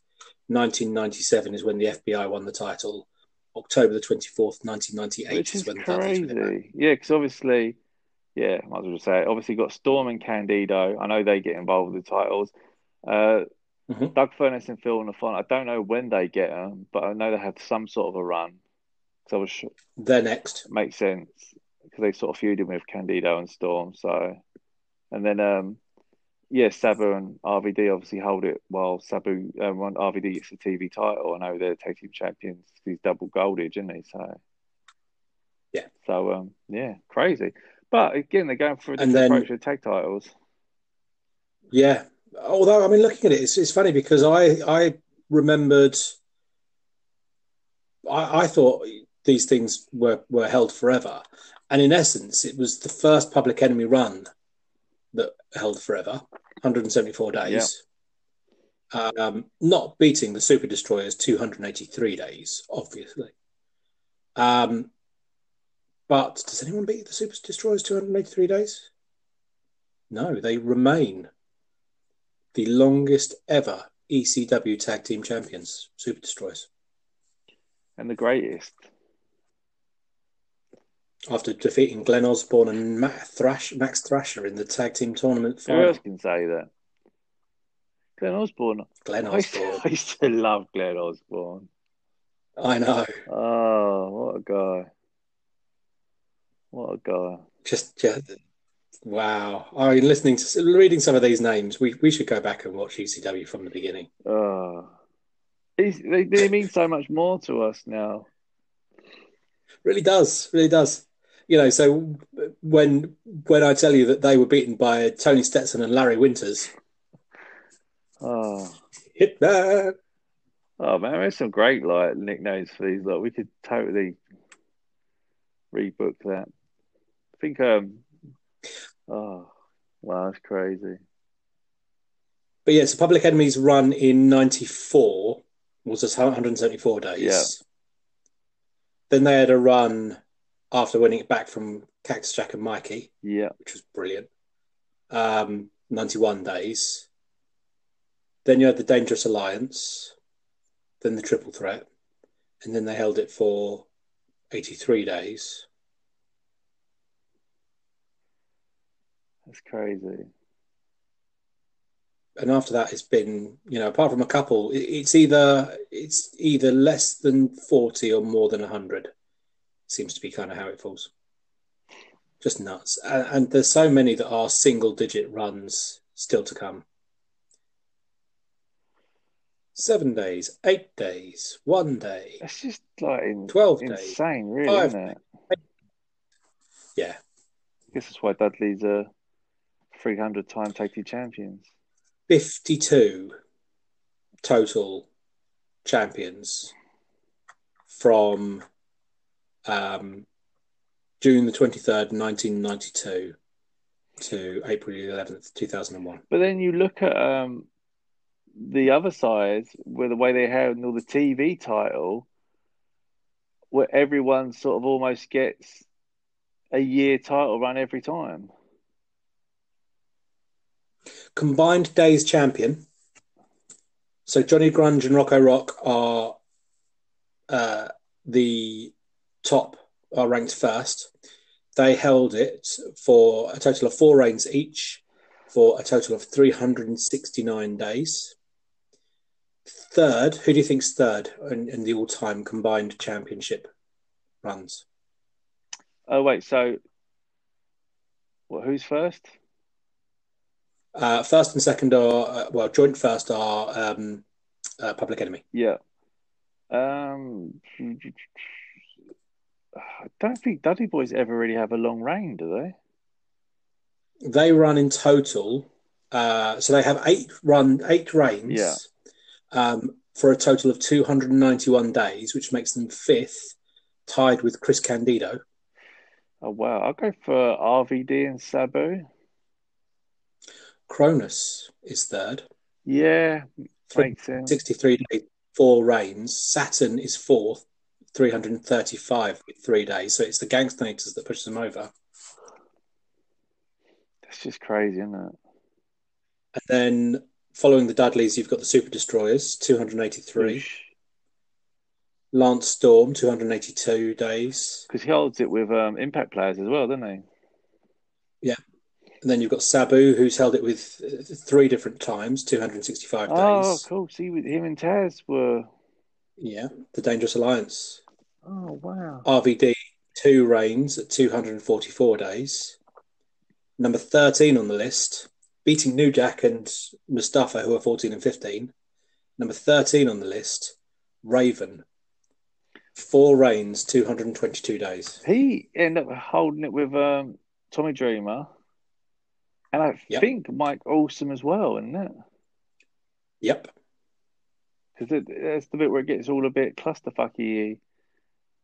1997 is when the FBI won the title. October the 24th, 1998 Which is is when the Dudleys win it. Yeah, because obviously, yeah, might as well just say it. Obviously, got Storm and Candido. I know they get involved with the titles. Uh, Mhm. Doug Furnace and Phil LaFon. I don't know when they get them, but I know they had some sort of a run. So I was sure, They're next. makes sense because they sort of feuded with Candido and Storm. So, and then um, yeah, Sabu and RVD obviously hold it while Sabu um, when RVD gets the TV title. I know they're tag team champions. He's double golded, isn't he? So Yeah. So um, yeah, crazy. But again, they're going for a different then- approach with tag titles. Yeah. Although I mean, looking at it, it's, it's funny because I I remembered. I, I thought these things were were held forever, and in essence, it was the first Public Enemy run that held forever, 174 days. Um, not beating the Super Destroyers 283 days, obviously. Um, but does anyone beat the Super Destroyers 283 days? No, they remain the longest ever ECW Tag Team Champions, Super Destroyers. And the greatest. After defeating Glenn Osborne and Matt Thrash, Max Thrasher in the Tag Team Tournament Who else can say that? Glenn Osborne. Glenn I used, to, Osborne. I used to love Glenn Osborne. I know. Oh, what a guy. What a guy. Just, just wow. I mean, listening to reading some of these names, we, we should go back and watch ECW from the beginning. Oh. They, they mean so much more to us now. Really does, really does. You know, so when when I tell you that they were beaten by Tony Stetson and Larry Winters, Oh. hit that. Oh man, there's some great like nicknames for these. Like we could totally rebook that. I think um oh wow, that's crazy. But yeah, so Public Enemy's run in '94 was just 174 days. Yeah. Then they had a run after winning it back from Cactus Jack and Mikey, Yeah. which was brilliant. Um, 91 days. Then you had the Dangerous Alliance, then the Triple Threat, and then they held it for 83 days. That's crazy. and after that it's been you know apart from a couple it's either it's either less than 40 or more than 100 seems to be kind of how it falls. Just nuts. And, and there's so many that are single digit runs still to come. Seven days eight days one day That's just like in, 12 days insane, really, isn't it? yeah. I guess that's why Dudley's a 300 time tag team champions. 52 total champions from um, June the 23rd, 1992 to April the 11th, 2001. But then you look at um, the other side, where the way they handle the TV title, where everyone sort of almost gets a year title run every time. Combined days champion. So Johnny Grunge and Rocco Rock are uh, the top, are ranked first. They held it for a total of four reigns each for a total of 369 days. Third, who do you think's third in, in the all time combined championship runs? Oh wait, so what? Who's first? Uh, first and second are, uh, well, joint first are um, uh, Public Enemy. Yeah. Um, I don't think Dudley Boys ever really have a long reign, do they? They run in total, uh, so they have eight run, eight reigns Yeah. um, for a total of 291 days, which makes them fifth, tied with Chris Candido. Oh wow, I'll go for RVD and Sabu. Kronus is third, Yeah, makes sense. 63 days, four reigns. Saturn is fourth, 335 with three days. So it's the Gangsternators that pushes them over. That's just crazy, isn't it? And then following the Dudleys, you've got the Super Destroyers, 283. Lance Storm, 282 days. Because he holds it with um, Impact players as well, doesn't he? And then you've got Sabu, who's held it with uh, three different times, 265 days. Oh, cool. See, with him and Taz were. Yeah, the Dangerous Alliance. Oh wow. RVD, two reigns at 244 days. Number 13 on the list, beating New Jack and Mustafa, who are 14 and 15. Number 13 on the list, Raven. Four reigns, 222 days. He ended up holding it with um, Tommy Dreamer, and I Yep. think Mike Awesome as well, isn't it? Yep. Because that's the bit where it gets all a bit clusterfucky,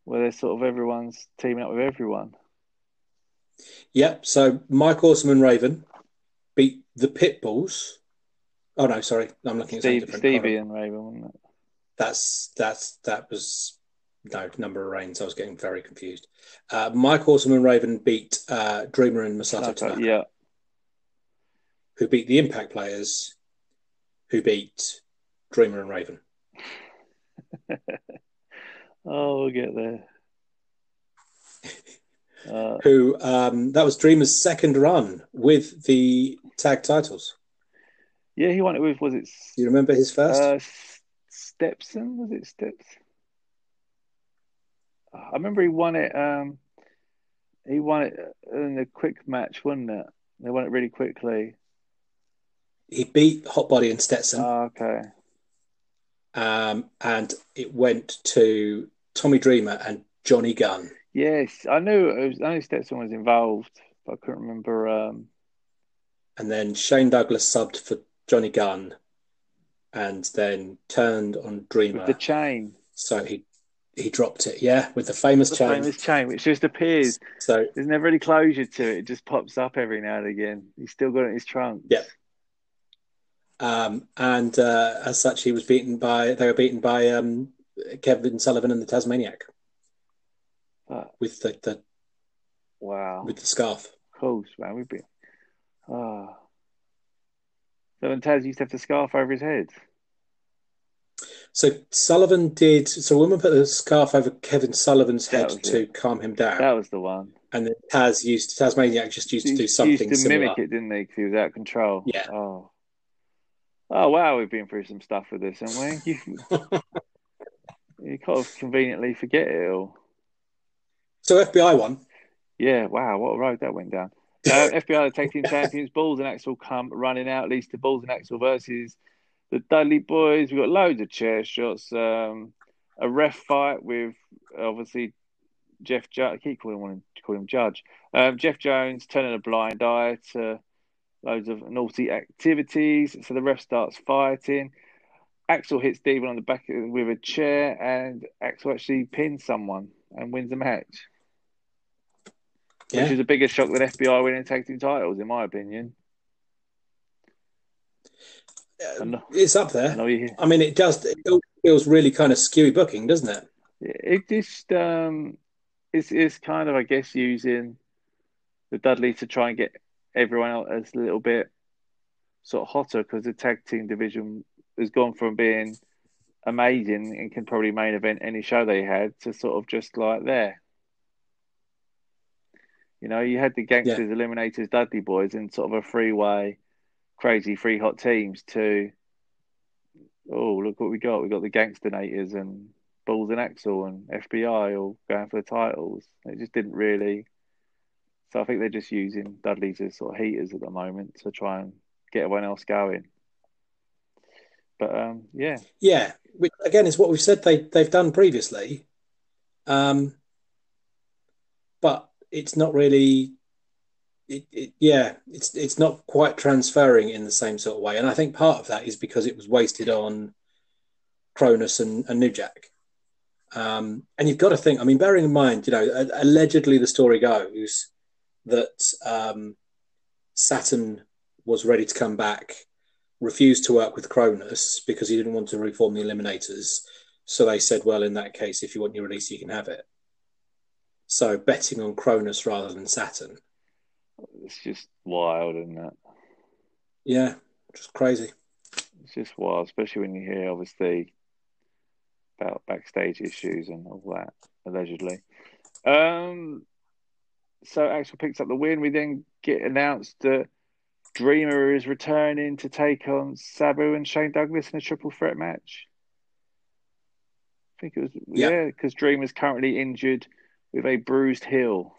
where there's sort of everyone's teaming up with everyone. Yep. So Mike Awesome and Raven beat the Pitbulls Oh no, sorry, I'm looking at Steve, different. Stevie Hold and Raven, wasn't it? That's that's that was no number of reigns. I was getting very confused. Uh, Mike Awesome and Raven beat uh, Dreamer and Masato Tanaka, yeah. Who beat the Impact players, who beat Dreamer and Raven. Oh, we'll get there. Uh, Who um, that was Dreamer's second run with the tag titles. yeah, he won it with was it Do you remember his first? uh, Stepson? Was it Steps? I remember he won it. Um, he won it in a quick match, wasn't it? They won it really quickly. He beat Hotbody and Stetson, Oh, okay. um, and it went to Tommy Dreamer and Johnny Gunn. Yes, I knew it was. I knew Stetson was involved, but I couldn't remember. Um, And then Shane Douglas subbed for Johnny Gunn, and then turned on Dreamer. with the chain, So he he dropped it, yeah, with the famous the chain. famous chain, which just appears. So There's never any closure to it. It just pops up every now and again. He's still got it in his trunk. Yeah. Um, and uh, as such, he was beaten by they were beaten by um, Kevin Sullivan and the Tasmaniac But, with the, the wow. with the scarf. Of course, man. We've been. Ah. So when Taz used to have the scarf over his head. So Sullivan did. So a woman put the scarf over Kevin Sullivan's head to it. calm him down, That was the one. and then Taz used Tasmaniac just used to He do used something to similar. mimic it, didn't he? Because he was out of control. Yeah. Oh. Oh wow, we've been through some stuff with this, haven't we? You, you kind of conveniently forget it all. So FBI won. Yeah, wow, what a road that went down. Uh, FBI the tag team champions, Balls and Axl come running out, leads to Balls and Axl versus the Dudley Boys. We've got loads of chair shots, um, a ref fight with obviously Jeff. I keep calling him, call him Judge. Um, Jeff Jones turning a blind eye to loads of naughty activities. So the ref starts fighting. Axl hits Steven on the back with a chair, and Axl actually pins someone and wins the match which is a bigger shock than FBI winning tag team titles, in my opinion. I know, It's up there. you, I mean, it does. It feels really kind of skewy booking, doesn't it? it just um, it's it's kind of I guess using the Dudley to try and get everyone else is a little bit sort of hotter because the tag team division has gone from being amazing and can probably main event any show they had to sort of just like there. You know, you had the gangsters, eliminators, Dudley boys, and sort of a three-way, crazy three hot teams. To oh, look what we got! We got the gangsternators and Balls and Axl and FBI all going for the titles. It just didn't really. So I think they're just using Dudley's as sort of heaters at the moment to try and get everyone else going. But um, yeah, Yeah. Which again is what we've said they they've done previously. Um, but it's not really. It, it, yeah, it's it's not quite transferring in the same sort of way, and I think part of that is because it was wasted on Kronus and, and New Jack. Um, and you've got to think. I mean, bearing in mind, you know, allegedly the story goes that um, Saturn was ready to come back, refused to work with Kronus because he didn't want to reform the Eliminators. So they said, well, in that case, if you want your release, you can have it. So betting on Kronus rather than Saturn. it's just wild, isn't it? Yeah, just crazy. It's just wild, especially when you hear obviously about backstage issues and all that allegedly. Um, so Axel picks up the win. We then get announced that Dreamer is returning to take on Sabu and Shane Douglas in a triple threat match. I think it was Yeah. yeah, because Dreamer's currently injured with a bruised heel.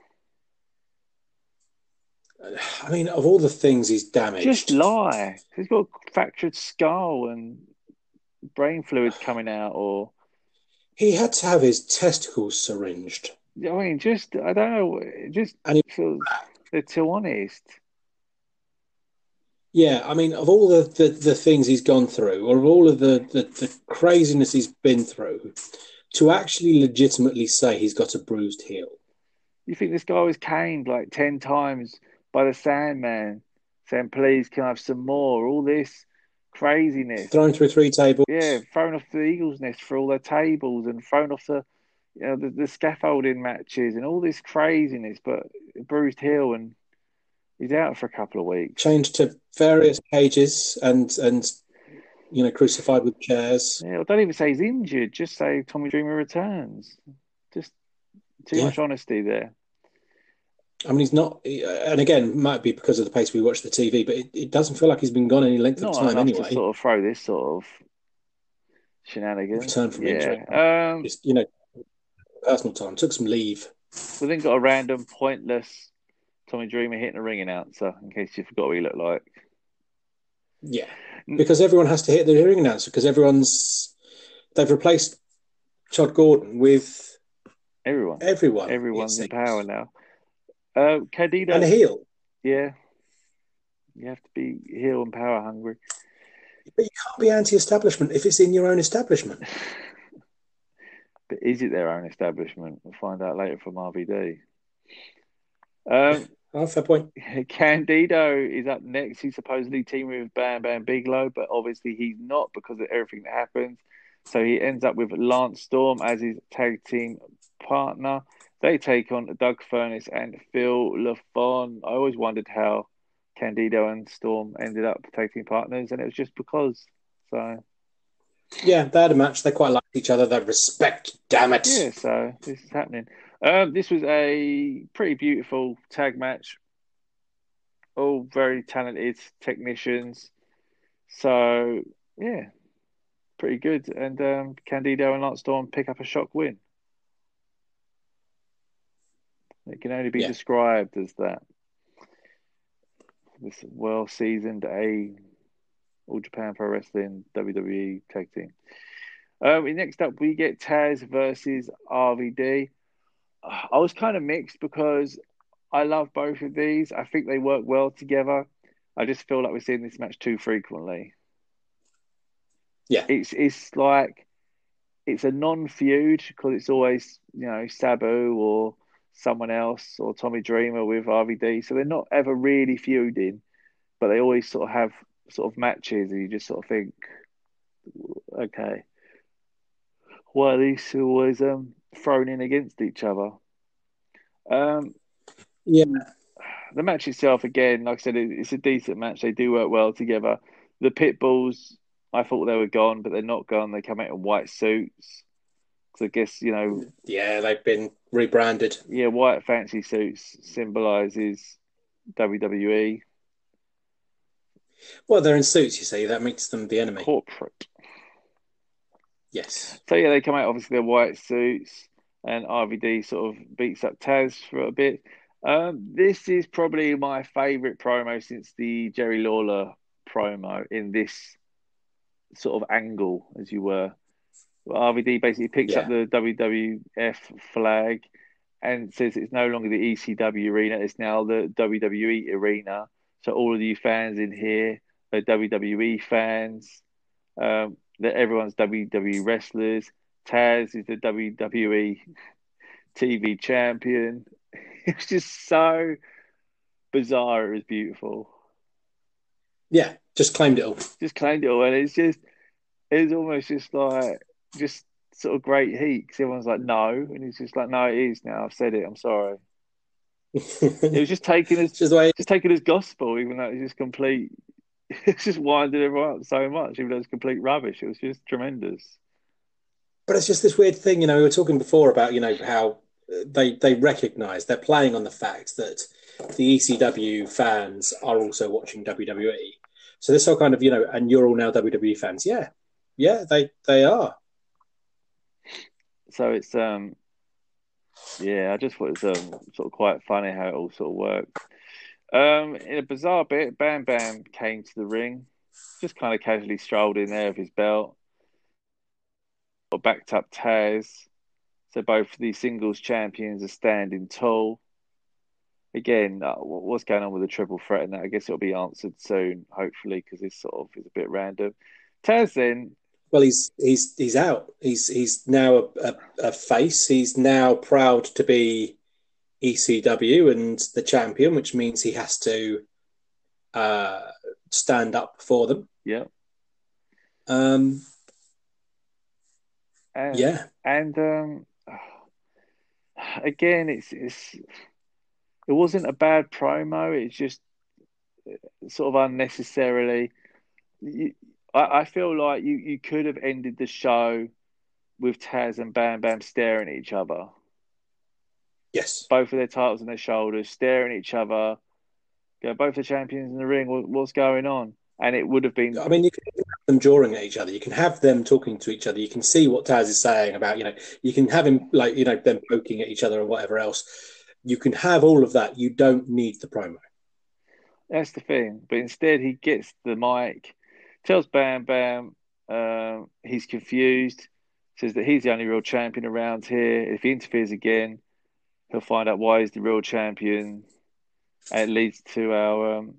I mean, of all the things he's damaged, Just lie. He's got a fractured skull and brain fluids coming out, or he had to have his testicles syringed. I mean, just I don't know. It just And he- feels they're too honest. Yeah, I mean, of all the, the, the things he's gone through, or of all of the, the, the craziness he's been through, to actually legitimately say he's got a bruised heel. You think this guy was caned like ten times by the Sandman, saying, "Please, can I have some more?" All this craziness. Thrown through three tables. Yeah, thrown off the Eagles' nest for all their tables and thrown off the, you know, the, the scaffolding matches and all this craziness. But bruised heel and he's out for a couple of weeks. Changed to various cages and and you know crucified with chairs. Yeah, don't even say he's injured. Just say Tommy Dreamer returns. Just too Yeah. much honesty there. I mean, he's not, and again, might be because of the pace we watch the TV, but it, it doesn't feel like he's been gone any length Not of time anyway. to sort of throw this sort of shenanigans. Return from yeah. injury. Um, Just you know, personal time. Took some leave. we then got a random, pointless Tommy Dreamer hitting a ring announcer in case you forgot what he looked like. Yeah, because everyone has to hit the hearing announcer because everyone's they've replaced Todd Gordon with Everyone, everyone. everyone's in power now. Uh, Candido, and a heel. yeah, you have to be heel and power hungry. But you can't be anti-establishment if it's in your own establishment. But is it their own establishment? We'll find out later from RVD. Um, Oh, fair point. Candido is up next. He's supposedly teaming with Bam Bam Bigelow, but obviously he's not because of everything that happens. So he ends up with Lance Storm as his tag team partner. They take on Doug Furnace and Phil LaFon. I always wondered how Candido and Storm ended up tag team partners, and it was just because. So Yeah, they had a match. They quite liked each other. They respect. Damn it. yeah, so this is happening. Um, this was a pretty beautiful tag match. All very talented technicians. So yeah, pretty good. And um, Candido and Lance Storm pick up a shock win. It can only be Yeah. described as that. This well seasoned A All Japan Pro Wrestling WWE tag team. Um, next up, we get Taz versus RVD. I was kind of mixed because I love both of these. I think they work well together. I just feel like we're seeing this match too frequently. Yeah. it's it's like it's a non-feud because it's always you know Sabu or someone else or Tommy Dreamer with RVD, so they're not ever really feuding, but they always sort of have sort of matches, and you just sort of think, okay, why are these two always um thrown in against each other? Um, Yeah. the match itself, again, like I said, it's a decent match. They do work well together. The pit bulls, I thought they were gone, but they're not gone. They come out in white suits. So I guess you know, Yeah, they've been rebranded. yeah, white fancy suits symbolizes WWE Well, they're in suits, you see. That makes them the enemy. corporate. Yes. So yeah, they come out obviously their white suits, and RVD sort of beats up Taz for a bit. Um, this is probably my favorite promo since the Jerry Lawler promo in this sort of angle, as you were. RVD basically picks up the WWF flag and says it's no longer the ECW arena; it's now the WWE arena. So all of you fans in here are WWE fans. Um, that everyone's WWE wrestlers. Taz is the WWE TV champion. It's just so bizarre. It was beautiful. Yeah, just claimed it all. Just claimed it all, and it's just it's almost just like just sort of great heat because everyone's like no, and he's just like no, it is now. I've said it. I'm sorry. It was just taken as just way. just taken as gospel, even though it's just complete. It's just winded everyone up so much, even though it's complete rubbish. It was just tremendous. But it's just this weird thing, you know. We were talking before about you know how they they recognise they're playing on the fact that the ECW fans are also watching WWE. So this whole kind of you know, and you're all now WWE fans. Yeah, yeah, they they are. So it's um, yeah, I just thought it was um, sort of quite funny how it all sort of worked. Um, in a bizarre bit, Bam Bam came to the ring, just kind of casually strolled in there with his belt, or backed up Taz. So both the singles champions are standing tall. Again, uh, what's going on with the triple threat? And that I guess it'll be answered soon, hopefully, because this sort of is a bit random. Taz then Well, he's he's he's out. He's he's now a, a, a face. He's now proud to be ECW and the champion, which means he has to uh, stand up for them. Yeah. Um, And, yeah, and um, again, it's it's it wasn't a bad promo. It's just sort of unnecessarily. You, I, I feel like you, you could have ended the show with Taz and Bam Bam staring at each other, yes, both of their titles on their shoulders, staring at each other. Go, both the champions in the ring. What, what's going on? And it would have been I mean, you can have them drawing at each other. You can have them talking to each other. You can see what Taz is saying about, you know, you can have him like, you know, them poking at each other or whatever else. You can have all of that. You don't need the promo. That's the thing. But instead, he gets the mic, tells Bam Bam um, he's confused, says that he's the only real champion around here. If he interferes again, he'll find out why he's the real champion. And it leads to our um,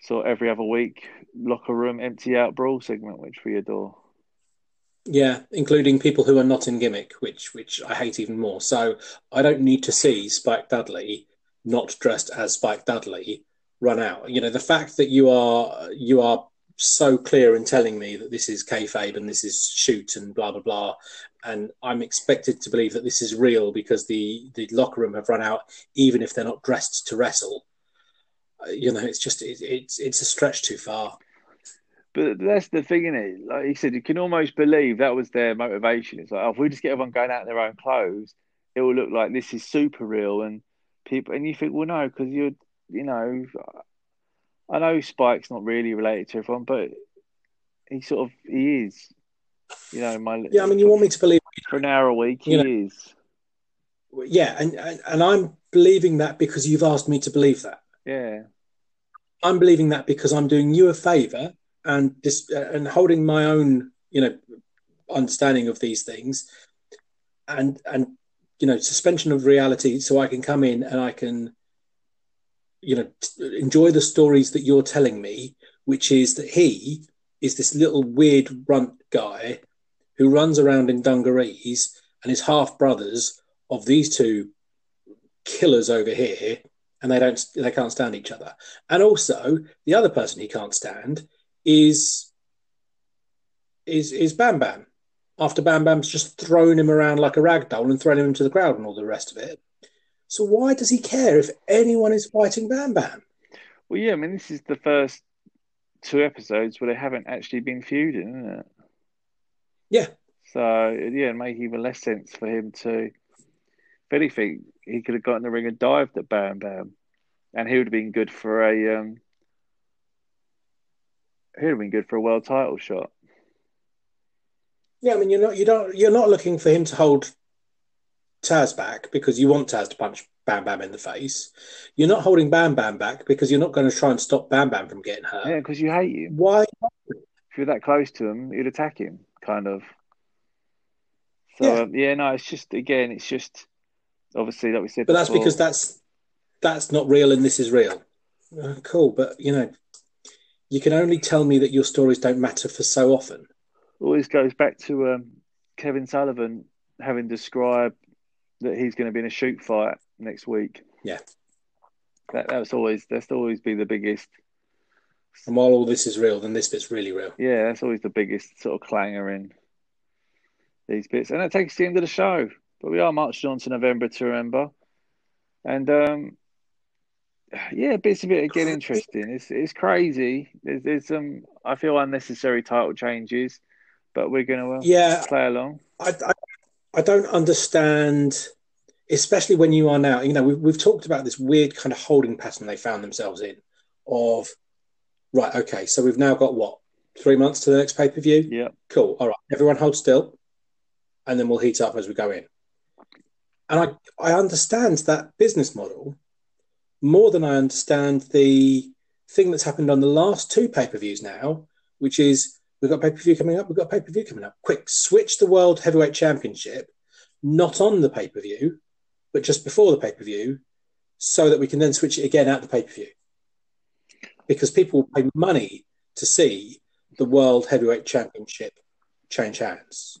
sort of every other week locker room empty out brawl segment, which we adore. Yeah, including people who are not in gimmick, which which I hate even more. So I don't need to see Spike Dudley not dressed as Spike Dudley run out. You know, the fact that you are you are so clear in telling me that this is kayfabe and this is shoot and blah blah blah, and I'm expected to believe that this is real because the the locker room have run out, even if they're not dressed to wrestle. Uh, You know, it's just it, it's it's a stretch too far. But that's the thing, is it? Like you said, you can almost believe that was their motivation. It's like, oh, if we just get everyone going out in their own clothes, it will look like this is super real. And people, and you think, well, no, because you're, you know, I know Spike's not really related to everyone, but he sort of he is. You know, my Yeah, I mean, you want me to believe for an hour a week, he know- is. yeah, and, and and I'm believing that because you've asked me to believe that. Yeah, I'm believing that because I'm doing you a favor and this uh, and holding my own, you know, understanding of these things, and and you know, suspension of reality, so I can come in and I can, you know, enjoy the stories that you're telling me, which is that he is this little weird runt guy who runs around in dungarees and is half brothers of these two killers over here and they don't they can't stand each other. And also the other person he can't stand is is is bam bam after bam bam's just thrown him around like a rag doll and thrown him into the crowd and all the rest of it so why does he care if anyone is fighting bam bam well, yeah. I mean, this is the first two episodes where they haven't actually been feuding, isn't it? yeah So yeah, it make even less sense for him to. If anything, he could have got in the ring and dived at Bam Bam, and he would have been good for a. Um, he would have been good for a world title shot. yeah i mean you're not you don't you're not looking for him to hold taz back because you want taz to punch bam bam in the face you're not holding bam bam back because you're not going to try and stop bam bam from getting hurt Yeah, because you hate him. why If you're that close to him, you'd attack him, kind of. So Yeah. um, yeah, no, it's just again, it's just obviously like we said. But that's because that's that's not real and this is real. Uh, cool, but you know, you can only tell me that your stories don't matter for so often. always goes back to um, Kevin Sullivan having described that he's going to be in a shoot fight next week. Yeah. That that's always that's always be the biggest. And while all this is real, then this bit's really real. Yeah, that's always the biggest sort of clanger in these bits, and that takes the end of the show. But we are marching on to November to remember, and um, yeah, bits of it again interesting. It's it's crazy. There's there's some I feel unnecessary title changes, but we're to uh, Yeah, play along. I, I, I don't understand, especially when you are now. You know, we've we've talked about this weird kind of holding pattern they found themselves in, of right, okay, so we've now got what three months to the next pay per view. Yeah. Cool. All right. Everyone hold still, and then we'll heat up as we go in. And I I understand that business model more than I understand the thing that's happened on the last two pay per views now, which is we've got pay per view coming up, we've got pay per view coming up. Quick, switch the World Heavyweight Championship, not on the pay per view, but just before the pay per view, so that we can then switch it again at the pay per view. Because people will pay money to see the World Heavyweight Championship change hands.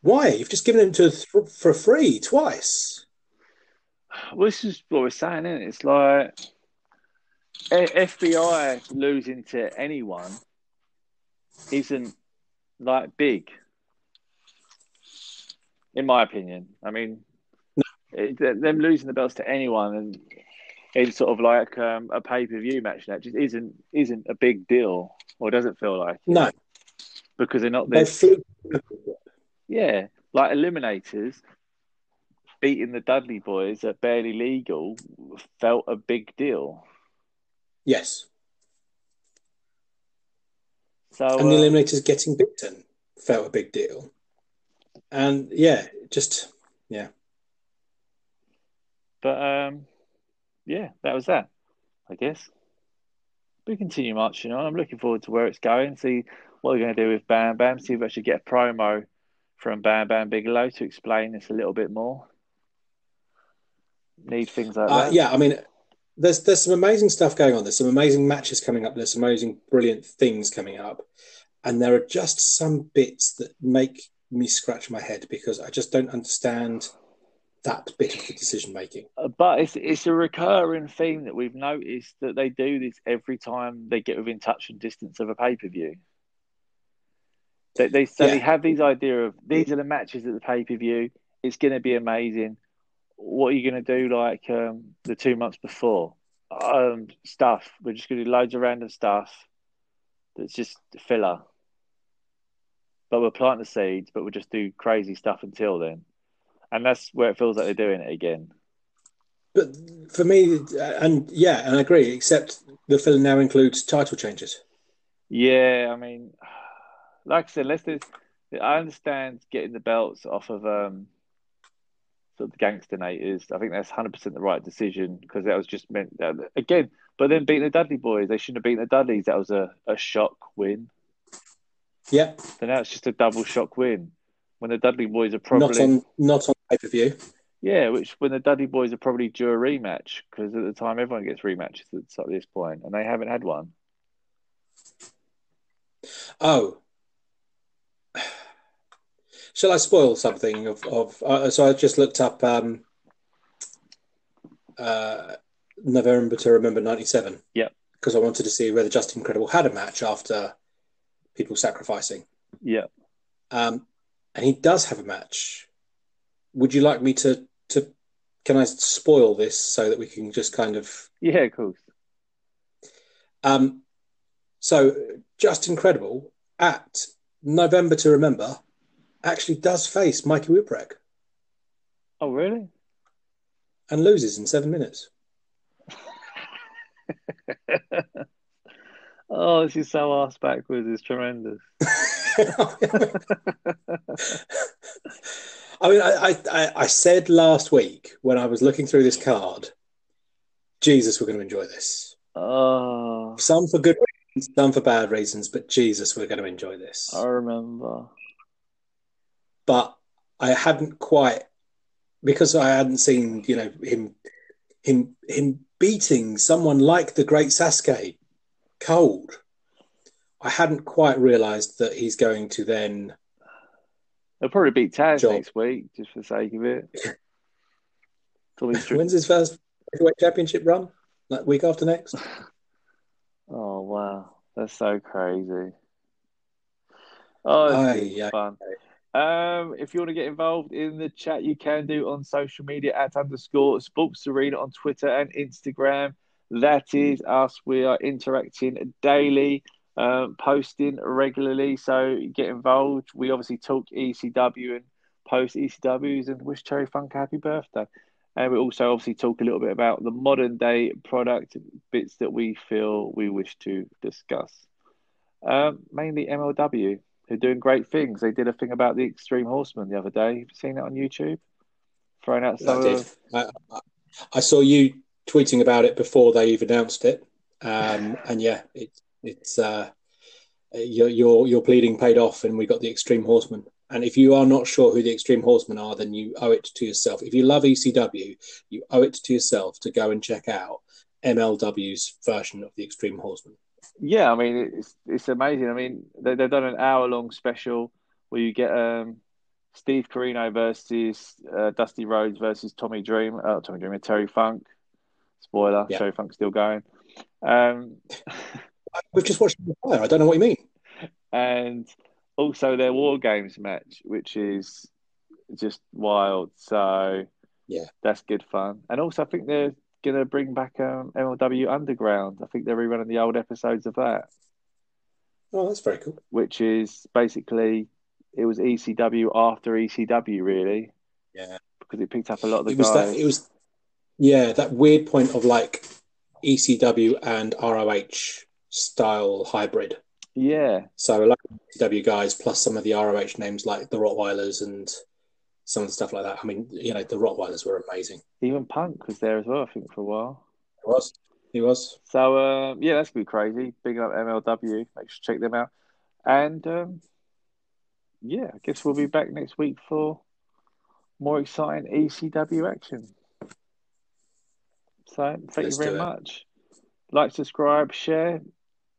Why? You've just given it to th- for free twice. Well, this is what we're saying, isn't it? It's like FBI losing to anyone isn't like big, in my opinion. I mean, no. it, them losing the belts to anyone and in sort of like um, a pay per view match that just isn't isn't a big deal, or doesn't feel like it. no, because they're not this. Yeah, like eliminators beating the Dudley boys at barely legal felt a big deal. Yes. So and the uh, eliminators getting beaten felt a big deal. And yeah, just yeah. But um, yeah, that was that. I guess we continue marching on. I'm looking forward to where it's going. See what we're going to do with Bam Bam. See if we actually get a promo from Bam Bam Bigelow to explain this a little bit more. Need things like uh, that. Yeah, I mean, there's there's some amazing stuff going on. There's some amazing matches coming up. There's some amazing, brilliant things coming up, and there are just some bits that make me scratch my head because I just don't understand that bit of the decision making. Uh, but it's it's a recurring theme that we've noticed that they do this every time they get within touch and distance of a pay per view. They they so yeah. they have these idea of these are the matches at the pay per view. It's going to be amazing. What are you going to do like um, the two months before? Um, stuff. We're just going to do loads of random stuff. That's just filler. But we'll plant the seeds, but we'll just do crazy stuff until then and that's where it feels like they're doing it again. But for me, and yeah, and I agree. Except the filler now includes title changes. Yeah, I mean, like I said, let's. Do, I understand getting the belts off of um, sort gangster the gangsternators. I think that's hundred percent the right decision because that was just meant that, again. But then beating the Dudley boys, they shouldn't have beaten the Dudleys. That was a, a shock win. Yeah. So now it's just a double shock win when the Dudley boys are probably not on not on pay per view. Yeah, which when the Dudley boys are probably due a rematch because at the time everyone gets rematches at this point, and they haven't had one. Oh, shall I spoil something of of? Uh, so I just looked up um, uh, November to Remember '97. Yeah, because I wanted to see whether Justin Credible had a match after people sacrificing. Yeah. Um, and he does have a match. Would you like me to to? Can I spoil this so that we can just kind of? Yeah, of course. Um, so Justin Credible at November to Remember actually does face Mikey Whipwreck. Oh, really? And loses in seven minutes. oh, this is so ass backwards. It's tremendous. I mean, I, I, I said last week when I was looking through this card, Jesus, we're going to enjoy this. Oh. Some for good reasons, some for bad reasons, but Jesus, we're going to enjoy this. I remember. But I hadn't quite, because I hadn't seen, you know, him, him, him beating someone like the great Sasuke cold. I hadn't quite realised that he's going to then. He'll probably beat Taz job. next week, just for the sake of it. When's his first heavyweight championship run? Like week after next? oh wow, that's so crazy. Oh, Aye, fun. Um, if you want to get involved in the chat, you can do on social media at underscore Sports Arena on Twitter and Instagram. That is us. We are interacting daily um, posting regularly. So get involved. We obviously talk ECW and post ECWs and wish Terry Funk a happy birthday. And we also obviously talk a little bit about the modern day product bits that we feel we wish to discuss. Um, mainly MLW, who are doing great things. They did a thing about the Extreme Horsemen the other day. Have you seen that on YouTube? Throwing out some. I did. Of... I, I, saw you tweeting about it before they even announced it. Um, and yeah, it's it's uh, your, your your pleading paid off, and we got the Extreme Horsemen. And if you are not sure who the Extreme Horsemen are, then you owe it to yourself. If you love ECW, you owe it to yourself to go and check out MLW's version of the Extreme Horsemen. Yeah, I mean it's it's amazing. I mean they, they've done an hour long special where you get um, Steve Corino versus uh, Dusty Rhodes versus Tommy Dream, uh, Tommy Dreamer, Terry Funk. Spoiler: yeah. Terry Funk's still going. Um, We've just watched the fire. I don't know what you mean. and also their War Games match, which is just wild. So Yeah. that's good fun. And also, I think they're going to bring back um, MLW Underground. I think they're rerunning the old episodes of that, Oh, that's very cool. which is basically it was ECW after ECW, really, Yeah. because it picked up a lot of the It was guys. that. It was yeah, that weird point of like ECW and ROH style hybrid. yeah, So a lot of ECW guys plus some of the ROH names like the Rottweilers and some of the stuff like that. I mean, you know, the Rottweilers were amazing. even Punk was there as well, I think, for a while. He was. He was. So um, yeah, that's gonna be crazy. Big up MLW. Make sure to check them out. And um, yeah, I guess we'll be back next week for more exciting ECW action. So thank Let's you very much. Like, subscribe, share,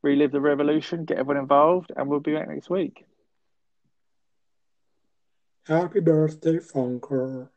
relive the revolution, get everyone involved, and we'll be back next week. Happy birthday, Funker.